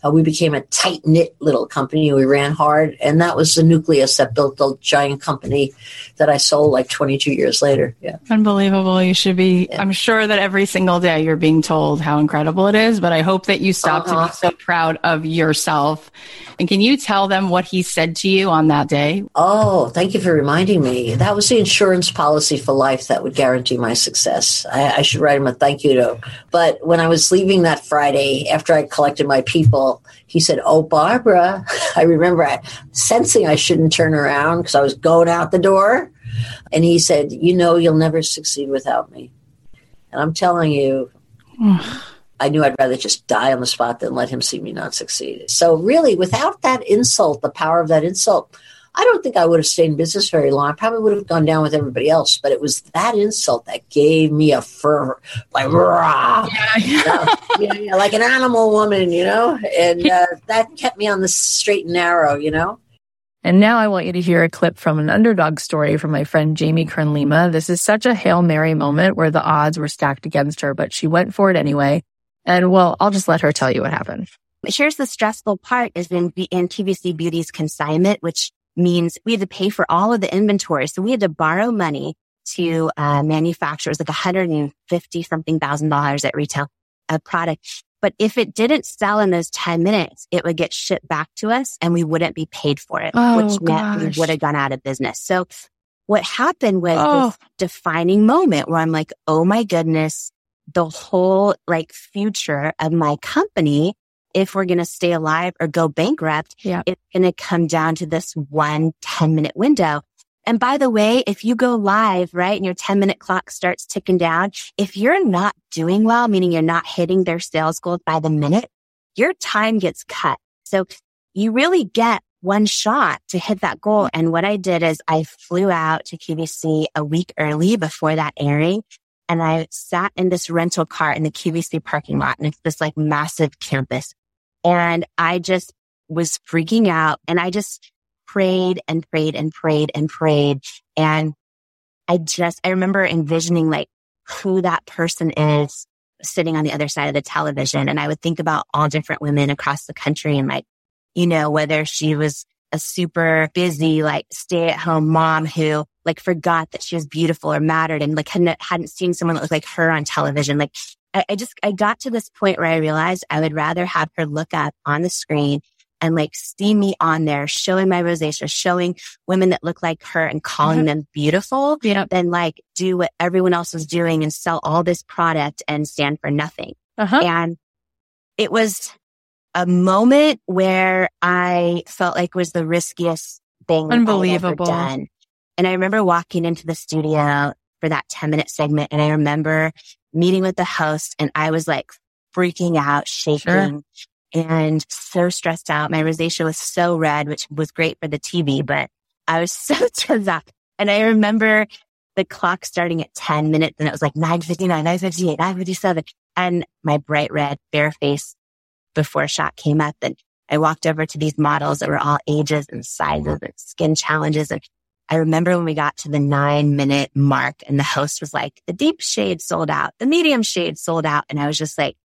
Uh, we became a tight knit little company. We ran hard, and that was the nucleus that built the giant company that I sold like 22 years later. Yeah, unbelievable. You should be. Yeah. I'm sure that every single day you're being told how incredible it is, but I hope that you stop uh-huh. to be uh-huh. so proud of yourself. And can you tell them what he said to you on that day? Oh, thank you for reminding me. That was the insurance policy for life that would guarantee my success. I, I should write him a thank you note. But when I was leaving leaving that Friday after I collected my people, he said, Oh, Barbara, I remember I, sensing I shouldn't turn around because I was going out the door. And he said, You know, you'll never succeed without me. And I'm telling you, I knew I'd rather just die on the spot than let him see me not succeed. So, really, without that insult, the power of that insult, I don't think I would have stayed in business very long. I probably would have gone down with everybody else, but it was that insult that gave me a fervor, like rah, yeah, yeah. you know, yeah, like an animal woman, you know, and uh, that kept me on the straight and narrow, you know. And now I want you to hear a clip from an underdog story from my friend Jamie Kern Lima. This is such a Hail Mary moment where the odds were stacked against her, but she went for it anyway. And well, I'll just let her tell you what happened. Here's the stressful part is in, in QVC Beauty's consignment, which means we had to pay for all of the inventory. So we had to borrow money to uh, manufacturers, like 150 something thousand dollars at retail, a product. But if it didn't sell in those 10 minutes, it would get shipped back to us and we wouldn't be paid for it, oh, which meant we would have gone out of business. So what happened was oh. this defining moment where I'm like, oh my goodness, the whole like future of my company if we're going to stay alive or go bankrupt, yeah. it's going to come down to this one 10 minute window. And by the way, if you go live, right, and your 10 minute clock starts ticking down, if you're not doing well, meaning you're not hitting their sales goals by the minute, your time gets cut. So you really get one shot to hit that goal. And what I did is I flew out to QVC a week early before that airing. And I sat in this rental car in the QVC parking lot and it's this like massive campus. And I just was freaking out and I just prayed and prayed and prayed and prayed. And I just, I remember envisioning like who that person is sitting on the other side of the television. And I would think about all different women across the country and like, you know, whether she was a super busy, like stay at home mom who like forgot that she was beautiful or mattered and like hadn't, hadn't seen someone that looked like her on television. Like I, I just, I got to this point where I realized I would rather have her look up on the screen and like see me on there showing my rosacea, showing women that look like her and calling mm-hmm. them beautiful yeah. than like do what everyone else was doing and sell all this product and stand for nothing. Uh-huh. And it was a moment where I felt like was the riskiest thing Unbelievable. done. And I remember walking into the studio for that 10 minute segment and I remember meeting with the host and I was like freaking out, shaking. Sure and so stressed out. My rosacea was so red, which was great for the TV, but I was so turned up. And I remember the clock starting at 10 minutes and it was like 959, 958, 957 and my bright red bare face before shot came up and I walked over to these models that were all ages and sizes and skin challenges. And I remember when we got to the nine minute mark and the host was like, the deep shade sold out, the medium shade sold out. And I was just like,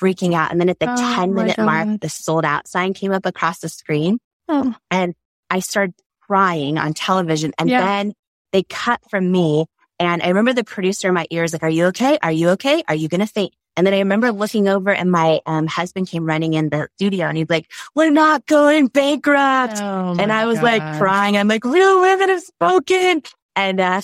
freaking out. And then at the oh, 10 minute mark, the sold out sign came up across the screen oh. and I started crying on television. And yeah. then they cut from me. And I remember the producer in my ears, like, are you okay? Are you okay? Are you going to faint? And then I remember looking over and my um, husband came running in the studio and he's like, we're not going bankrupt. Oh and I was God. like crying. I'm like, real women have spoken. And, uh,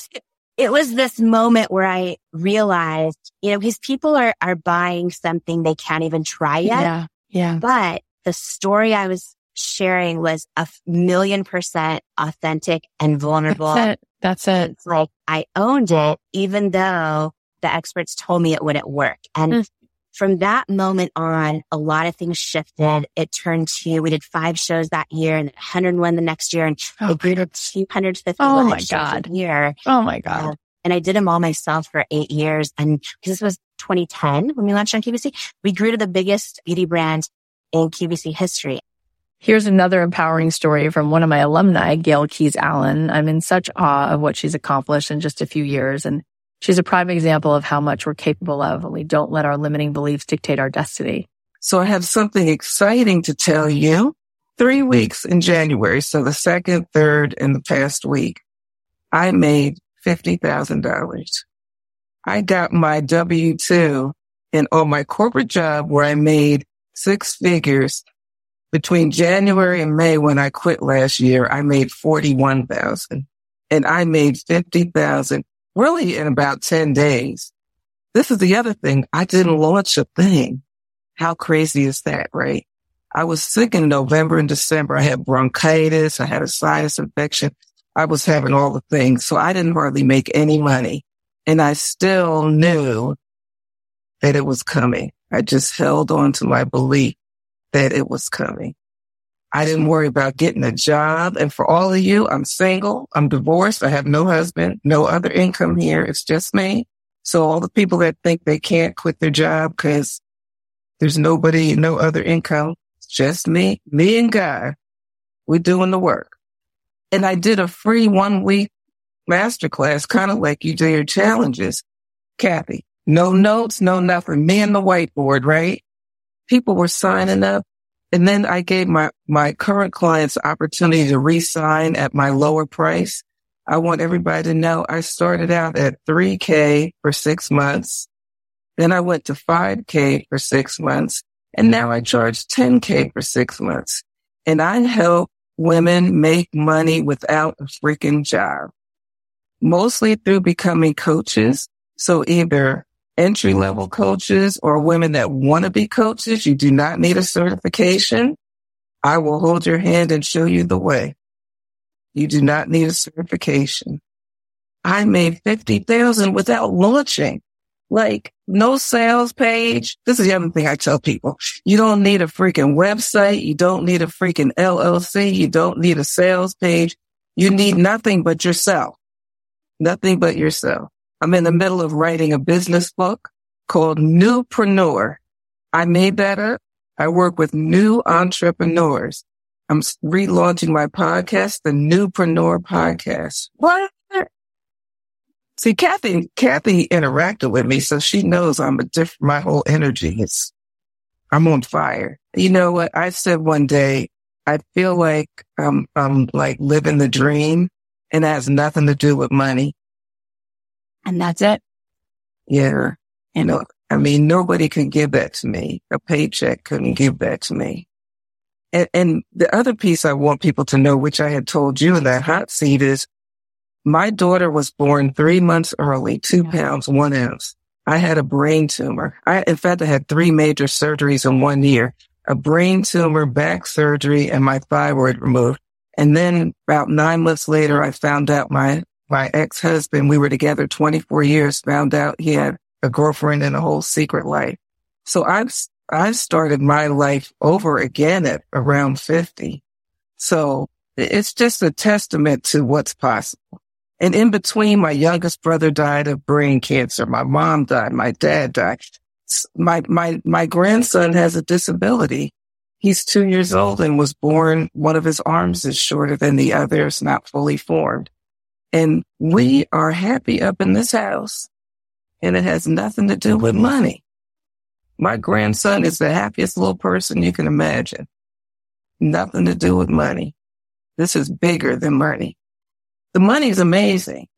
it was this moment where I realized, you know, because people are, are buying something they can't even try yet. Yeah. Yeah. But the story I was sharing was a million percent authentic and vulnerable. That's it. That's it. It's like I owned it, even though the experts told me it wouldn't work. And mm from that moment on, a lot of things shifted. It turned to, we did five shows that year and 101 the next year and oh, it grew to 250 oh my God. year. Oh my God. Uh, and I did them all myself for eight years. And because this was 2010 when we launched on QVC, we grew to the biggest beauty brand in QVC history. Here's another empowering story from one of my alumni, Gail Keys Allen. I'm in such awe of what she's accomplished in just a few years. And She's a prime example of how much we're capable of when we don't let our limiting beliefs dictate our destiny. So I have something exciting to tell you. Three weeks in January, so the second, third, and the past week, I made $50,000. I got my W-2 and on my corporate job where I made six figures between January and May when I quit last year, I made 41,000 and I made 50,000 really in about 10 days. This is the other thing. I didn't mm-hmm. launch a thing. How crazy is that, right? I was sick in November and December. I had bronchitis. I had a sinus infection. I was having all the things. So I didn't hardly make any money and I still knew that it was coming. I just held on to my belief that it was coming. I didn't worry about getting a job. And for all of you, I'm single. I'm divorced. I have no husband, no other income here. It's just me. So all the people that think they can't quit their job because there's nobody, no other income, it's just me, me and God. We're doing the work. And I did a free one week masterclass, kind of like you do your challenges, Cathy. No notes, no nothing. Me and the whiteboard, right? People were signing up and then I gave my, my current clients opportunity to re-sign at my lower price. I want everybody to know I started out at 3K for six months. Then I went to 5K for six months. And now I charge 10K for six months. And I help women make money without a freaking job, mostly through becoming coaches. So either entry level coaches or women that want to be coaches. You do not need a certification. I will hold your hand and show you the way. You do not need a certification. I made 50,000 without launching. Like no sales page. This is the other thing I tell people. You don't need a freaking website. You don't need a freaking LLC. You don't need a sales page. You need nothing but yourself. Nothing but yourself. I'm in the middle of writing a business book called Newpreneur. I made that up. I work with new entrepreneurs. I'm relaunching my podcast, the Newpreneur podcast. What? See, Cathy, Cathy interacted with me, so she knows I'm a different, my whole energy is, I'm on fire. You know what? I said one day, I feel like I'm, I'm like living the dream and it has nothing to do with money. And that's it. Yeah. You know, I mean, nobody can give that to me. A paycheck couldn't give that to me. And, and the other piece I want people to know, which I had told you in that hot seat is my daughter was born three months early, two pounds, one ounce. I had a brain tumor. I, in fact, I had three major surgeries in one year, a brain tumor, back surgery, and my thyroid removed. And then about nine months later, I found out my, my ex-husband, we were together 24 years, found out he had a girlfriend and a whole secret life. So I've, I've started my life over again at around 50. So it's just a testament to what's possible. And in between, my youngest brother died of brain cancer. My mom died. My dad died. My, my, my grandson has a disability. He's two years old and was born. One of his arms is shorter than the other. It's not fully formed. And we are happy up in this house and it has nothing to do with money. My grandson is the happiest little person you can imagine. Nothing to do with money. This is bigger than money. The money is amazing.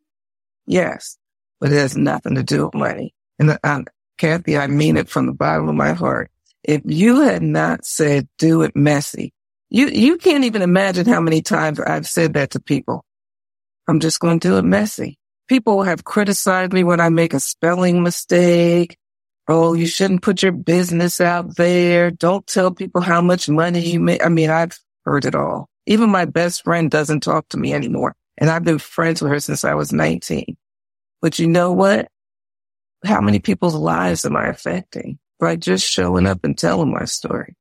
Yes, but it has nothing to do with money. And uh, Cathy, I mean it from the bottom of my heart. If you had not said do it messy, you, you can't even imagine how many times I've said that to people. I'm just going to do it messy. People have criticized me when I make a spelling mistake. Oh, you shouldn't put your business out there. Don't tell people how much money you make. I mean, I've heard it all. Even my best friend doesn't talk to me anymore and I've been friends with her since I was 19. But you know what? How many people's lives am I affecting by just showing up and telling my story?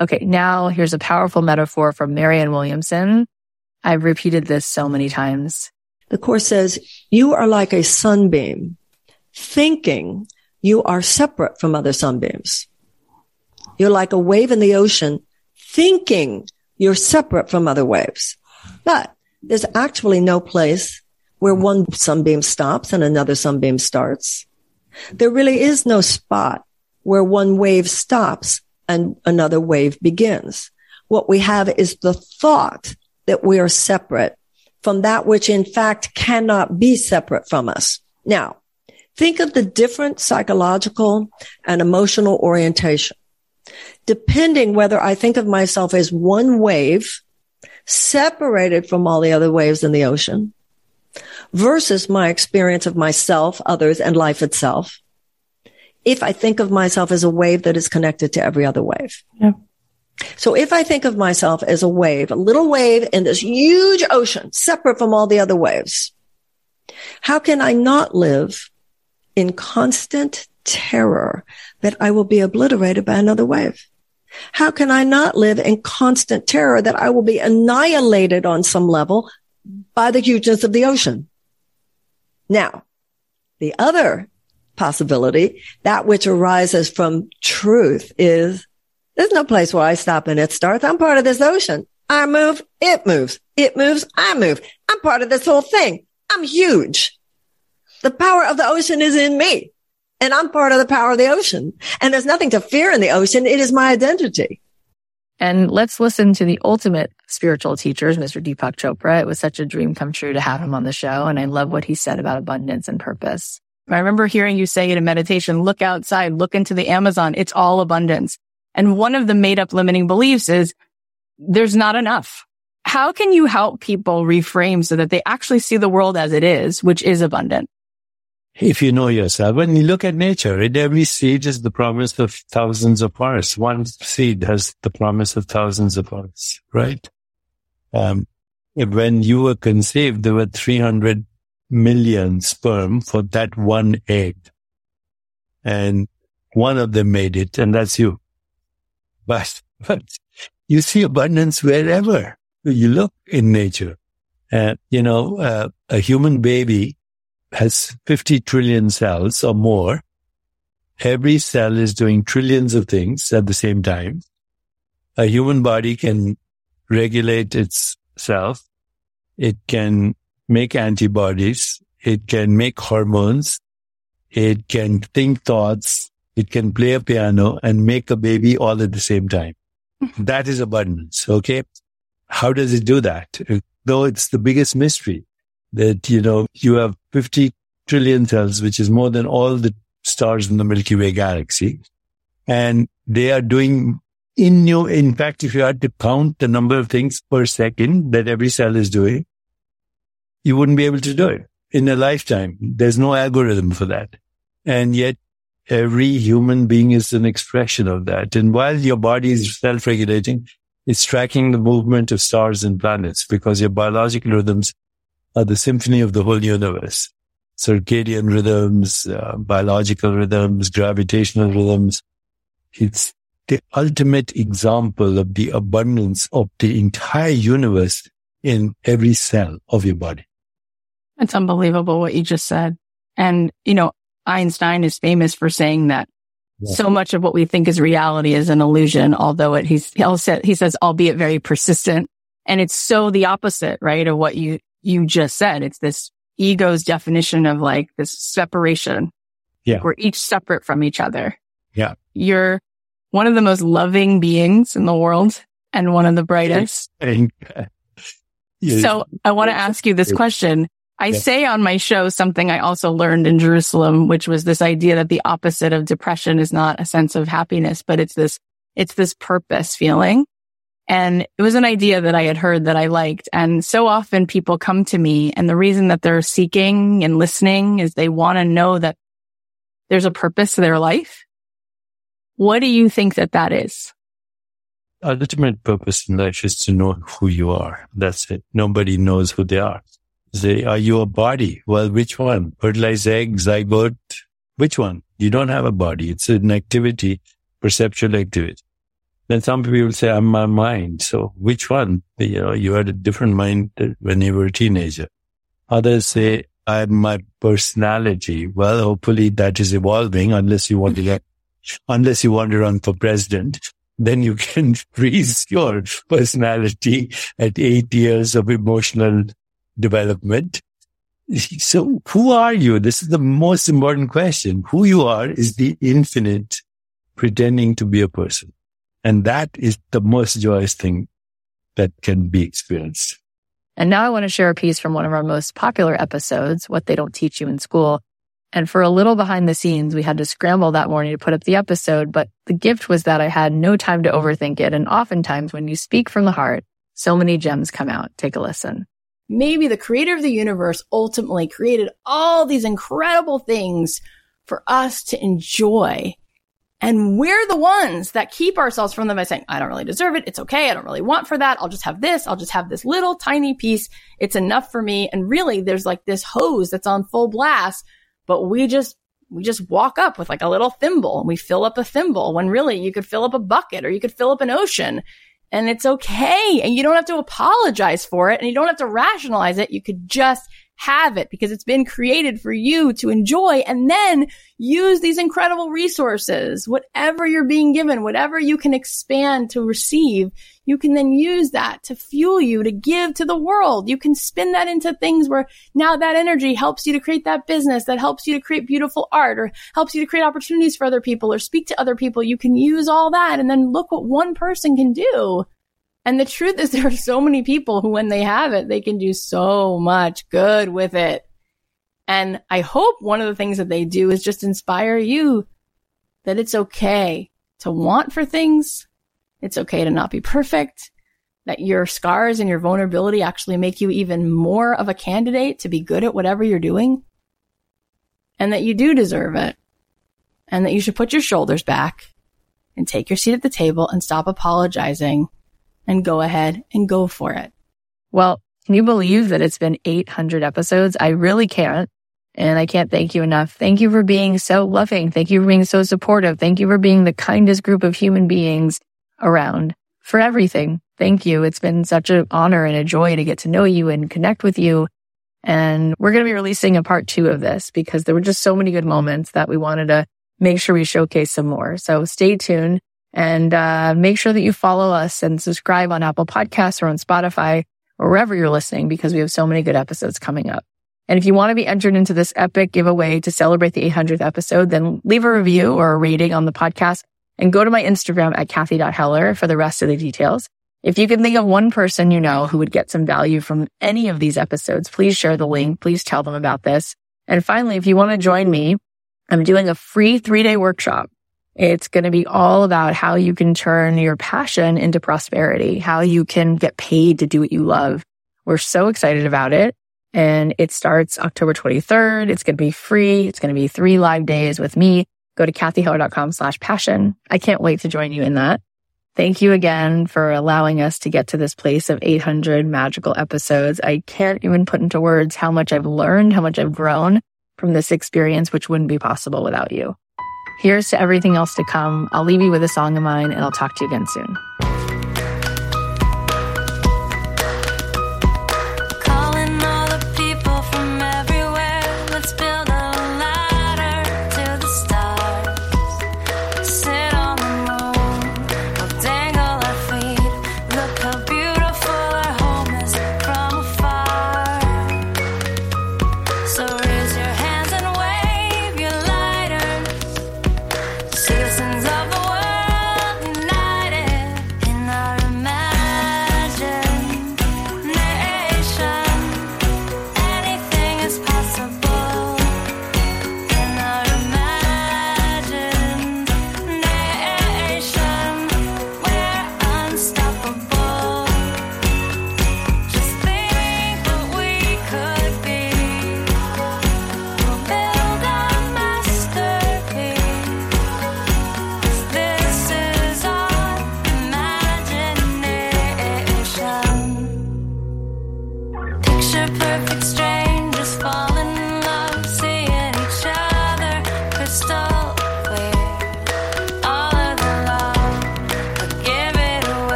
Okay. Now here's a powerful metaphor from Marianne Williamson. I've repeated this so many times. The course says you are like a sunbeam thinking you are separate from other sunbeams. You're like a wave in the ocean thinking you're separate from other waves. But there's actually no place where one sunbeam stops and another sunbeam starts. There really is no spot where one wave stops and another wave begins. What we have is the thought that we are separate from that which in fact cannot be separate from us. Now, think of the different psychological and emotional orientation. Depending whether I think of myself as one wave separated from all the other waves in the ocean versus my experience of myself, others, and life itself. If I think of myself as a wave that is connected to every other wave. Yeah. So if I think of myself as a wave, a little wave in this huge ocean, separate from all the other waves, how can I not live in constant terror that I will be obliterated by another wave? How can I not live in constant terror that I will be annihilated on some level by the hugeness of the ocean? Now, the other possibility, that which arises from truth is there's no place where I stop and it starts. I'm part of this ocean. I move, it moves. It moves, I move. I'm part of this whole thing. I'm huge. The power of the ocean is in me and I'm part of the power of the ocean. And there's nothing to fear in the ocean. It is my identity. And let's listen to the ultimate spiritual teachers, Mr. Deepak Chopra. It was such a dream come true to have him on the show. And I love what he said about abundance and purpose. I remember hearing you say it in meditation, look outside, look into the Amazon. It's all abundance. And one of the made up limiting beliefs is there's not enough. How can you help people reframe so that they actually see the world as it is, which is abundant? if you know yourself. When you look at nature, every seed is the promise of thousands of forests. One seed has the promise of thousands of forests, right? Um, when you were conceived, there were 300 million sperm for that one egg. And one of them made it, and that's you. But, but you see abundance wherever you look in nature. And, you know, uh, a human baby has 50 trillion cells or more. Every cell is doing trillions of things at the same time. A human body can regulate itself. It can make antibodies. It can make hormones. It can think thoughts. It can play a piano and make a baby all at the same time. that is abundance. Okay. How does it do that? Though it's the biggest mystery that, you know, you have 50 trillion cells, which is more than all the stars in the Milky Way galaxy. And they are doing in you. In fact, if you had to count the number of things per second that every cell is doing, you wouldn't be able to do it in a lifetime. There's no algorithm for that. And yet every human being is an expression of that. And while your body is self-regulating, it's tracking the movement of stars and planets because your biological rhythms are the symphony of the whole universe. Circadian rhythms, uh, biological rhythms, gravitational rhythms. It's the ultimate example of the abundance of the entire universe in every cell of your body. It's unbelievable what you just said. And, you know, Einstein is famous for saying that yeah. so much of what we think is reality is an illusion, although it, he's, he says, albeit very persistent. And it's so the opposite, right? Of what you, you just said. It's this ego's definition of like this separation. Yeah. We're each separate from each other. Yeah. You're one of the most loving beings in the world and one of the brightest. So I want to ask you this question. I yes. say on my show something I also learned in Jerusalem, which was this idea that the opposite of depression is not a sense of happiness, but it's this, it's this purpose feeling. And it was an idea that I had heard that I liked. And so often people come to me and the reason that they're seeking and listening is they want to know that there's a purpose to their life. What do you think that that is? Ultimate purpose in life is to know who you are. That's it. Nobody knows who they are. Say, are you a body? Well, which one? Fertilized egg, zygote? Which one? You don't have a body. It's an activity, perceptual activity. Then some people say, I'm my mind. So which one? You know, you had a different mind when you were a teenager. Others say, I'm my personality. Well, hopefully that is evolving unless you want to get, unless you want to run for president. Then you can freeze your personality at eight years of emotional development. So who are you? This is the most important question. Who you are is the infinite pretending to be a person. And that is the most joyous thing that can be experienced. And now I want to share a piece from one of our most popular episodes, What They Don't Teach You in School. And for a little behind the scenes, we had to scramble that morning to put up the episode, but the gift was that I had no time to overthink it. And oftentimes when you speak from the heart, so many gems come out. Take a listen maybe the creator of the universe ultimately created all these incredible things for us to enjoy. And we're the ones that keep ourselves from them by saying, I don't really deserve it. It's okay. I don't really want for that. I'll just have this. I'll just have this little tiny piece. It's enough for me. And really there's like this hose that's on full blast, but we just, we just walk up with like a little thimble and we fill up a thimble when really you could fill up a bucket or you could fill up an ocean and it's okay. And you don't have to apologize for it and you don't have to rationalize it. You could just have it because it's been created for you to enjoy and then use these incredible resources. Whatever you're being given, whatever you can expand to receive, you can then use that to fuel you to give to the world. You can spin that into things where now that energy helps you to create that business that helps you to create beautiful art or helps you to create opportunities for other people or speak to other people. You can use all that and then look what one person can do. And the truth is there are so many people who, when they have it, they can do so much good with it. And I hope one of the things that they do is just inspire you that it's okay to want for things. It's okay to not be perfect. That your scars and your vulnerability actually make you even more of a candidate to be good at whatever you're doing. And that you do deserve it. And that you should put your shoulders back and take your seat at the table and stop apologizing and go ahead and go for it. Well, Can you believe that it's been 800 episodes? I really can't. And I can't thank you enough. Thank you for being so loving. Thank you for being so supportive. Thank you for being the kindest group of human beings around for everything. Thank you. It's been such an honor and a joy to get to know you and connect with you. And we're going to be releasing a part two of this because there were just so many good moments that we wanted to make sure we showcase some more. So stay tuned and uh, make sure that you follow us and subscribe on Apple Podcasts or on Spotify or wherever you're listening because we have so many good episodes coming up. And if you want to be entered into this epic giveaway to celebrate the 800th episode, then leave a review or a rating on the podcast and go to my Instagram at Cathy.Heller for the rest of the details. If you can think of one person you know who would get some value from any of these episodes, please share the link. Please tell them about this. And finally, if you want to join me, I'm doing a free three day workshop. It's going to be all about how you can turn your passion into prosperity, how you can get paid to do what you love. We're so excited about it. And it starts October 23rd. It's going to be free. It's going to be three live days with me. Go to cathyheller.com slash passion. I can't wait to join you in that. Thank you again for allowing us to get to this place of 800 magical episodes. I can't even put into words how much I've learned, how much I've grown from this experience, which wouldn't be possible without you. Here's to everything else to come. I'll leave you with a song of mine and I'll talk to you again soon.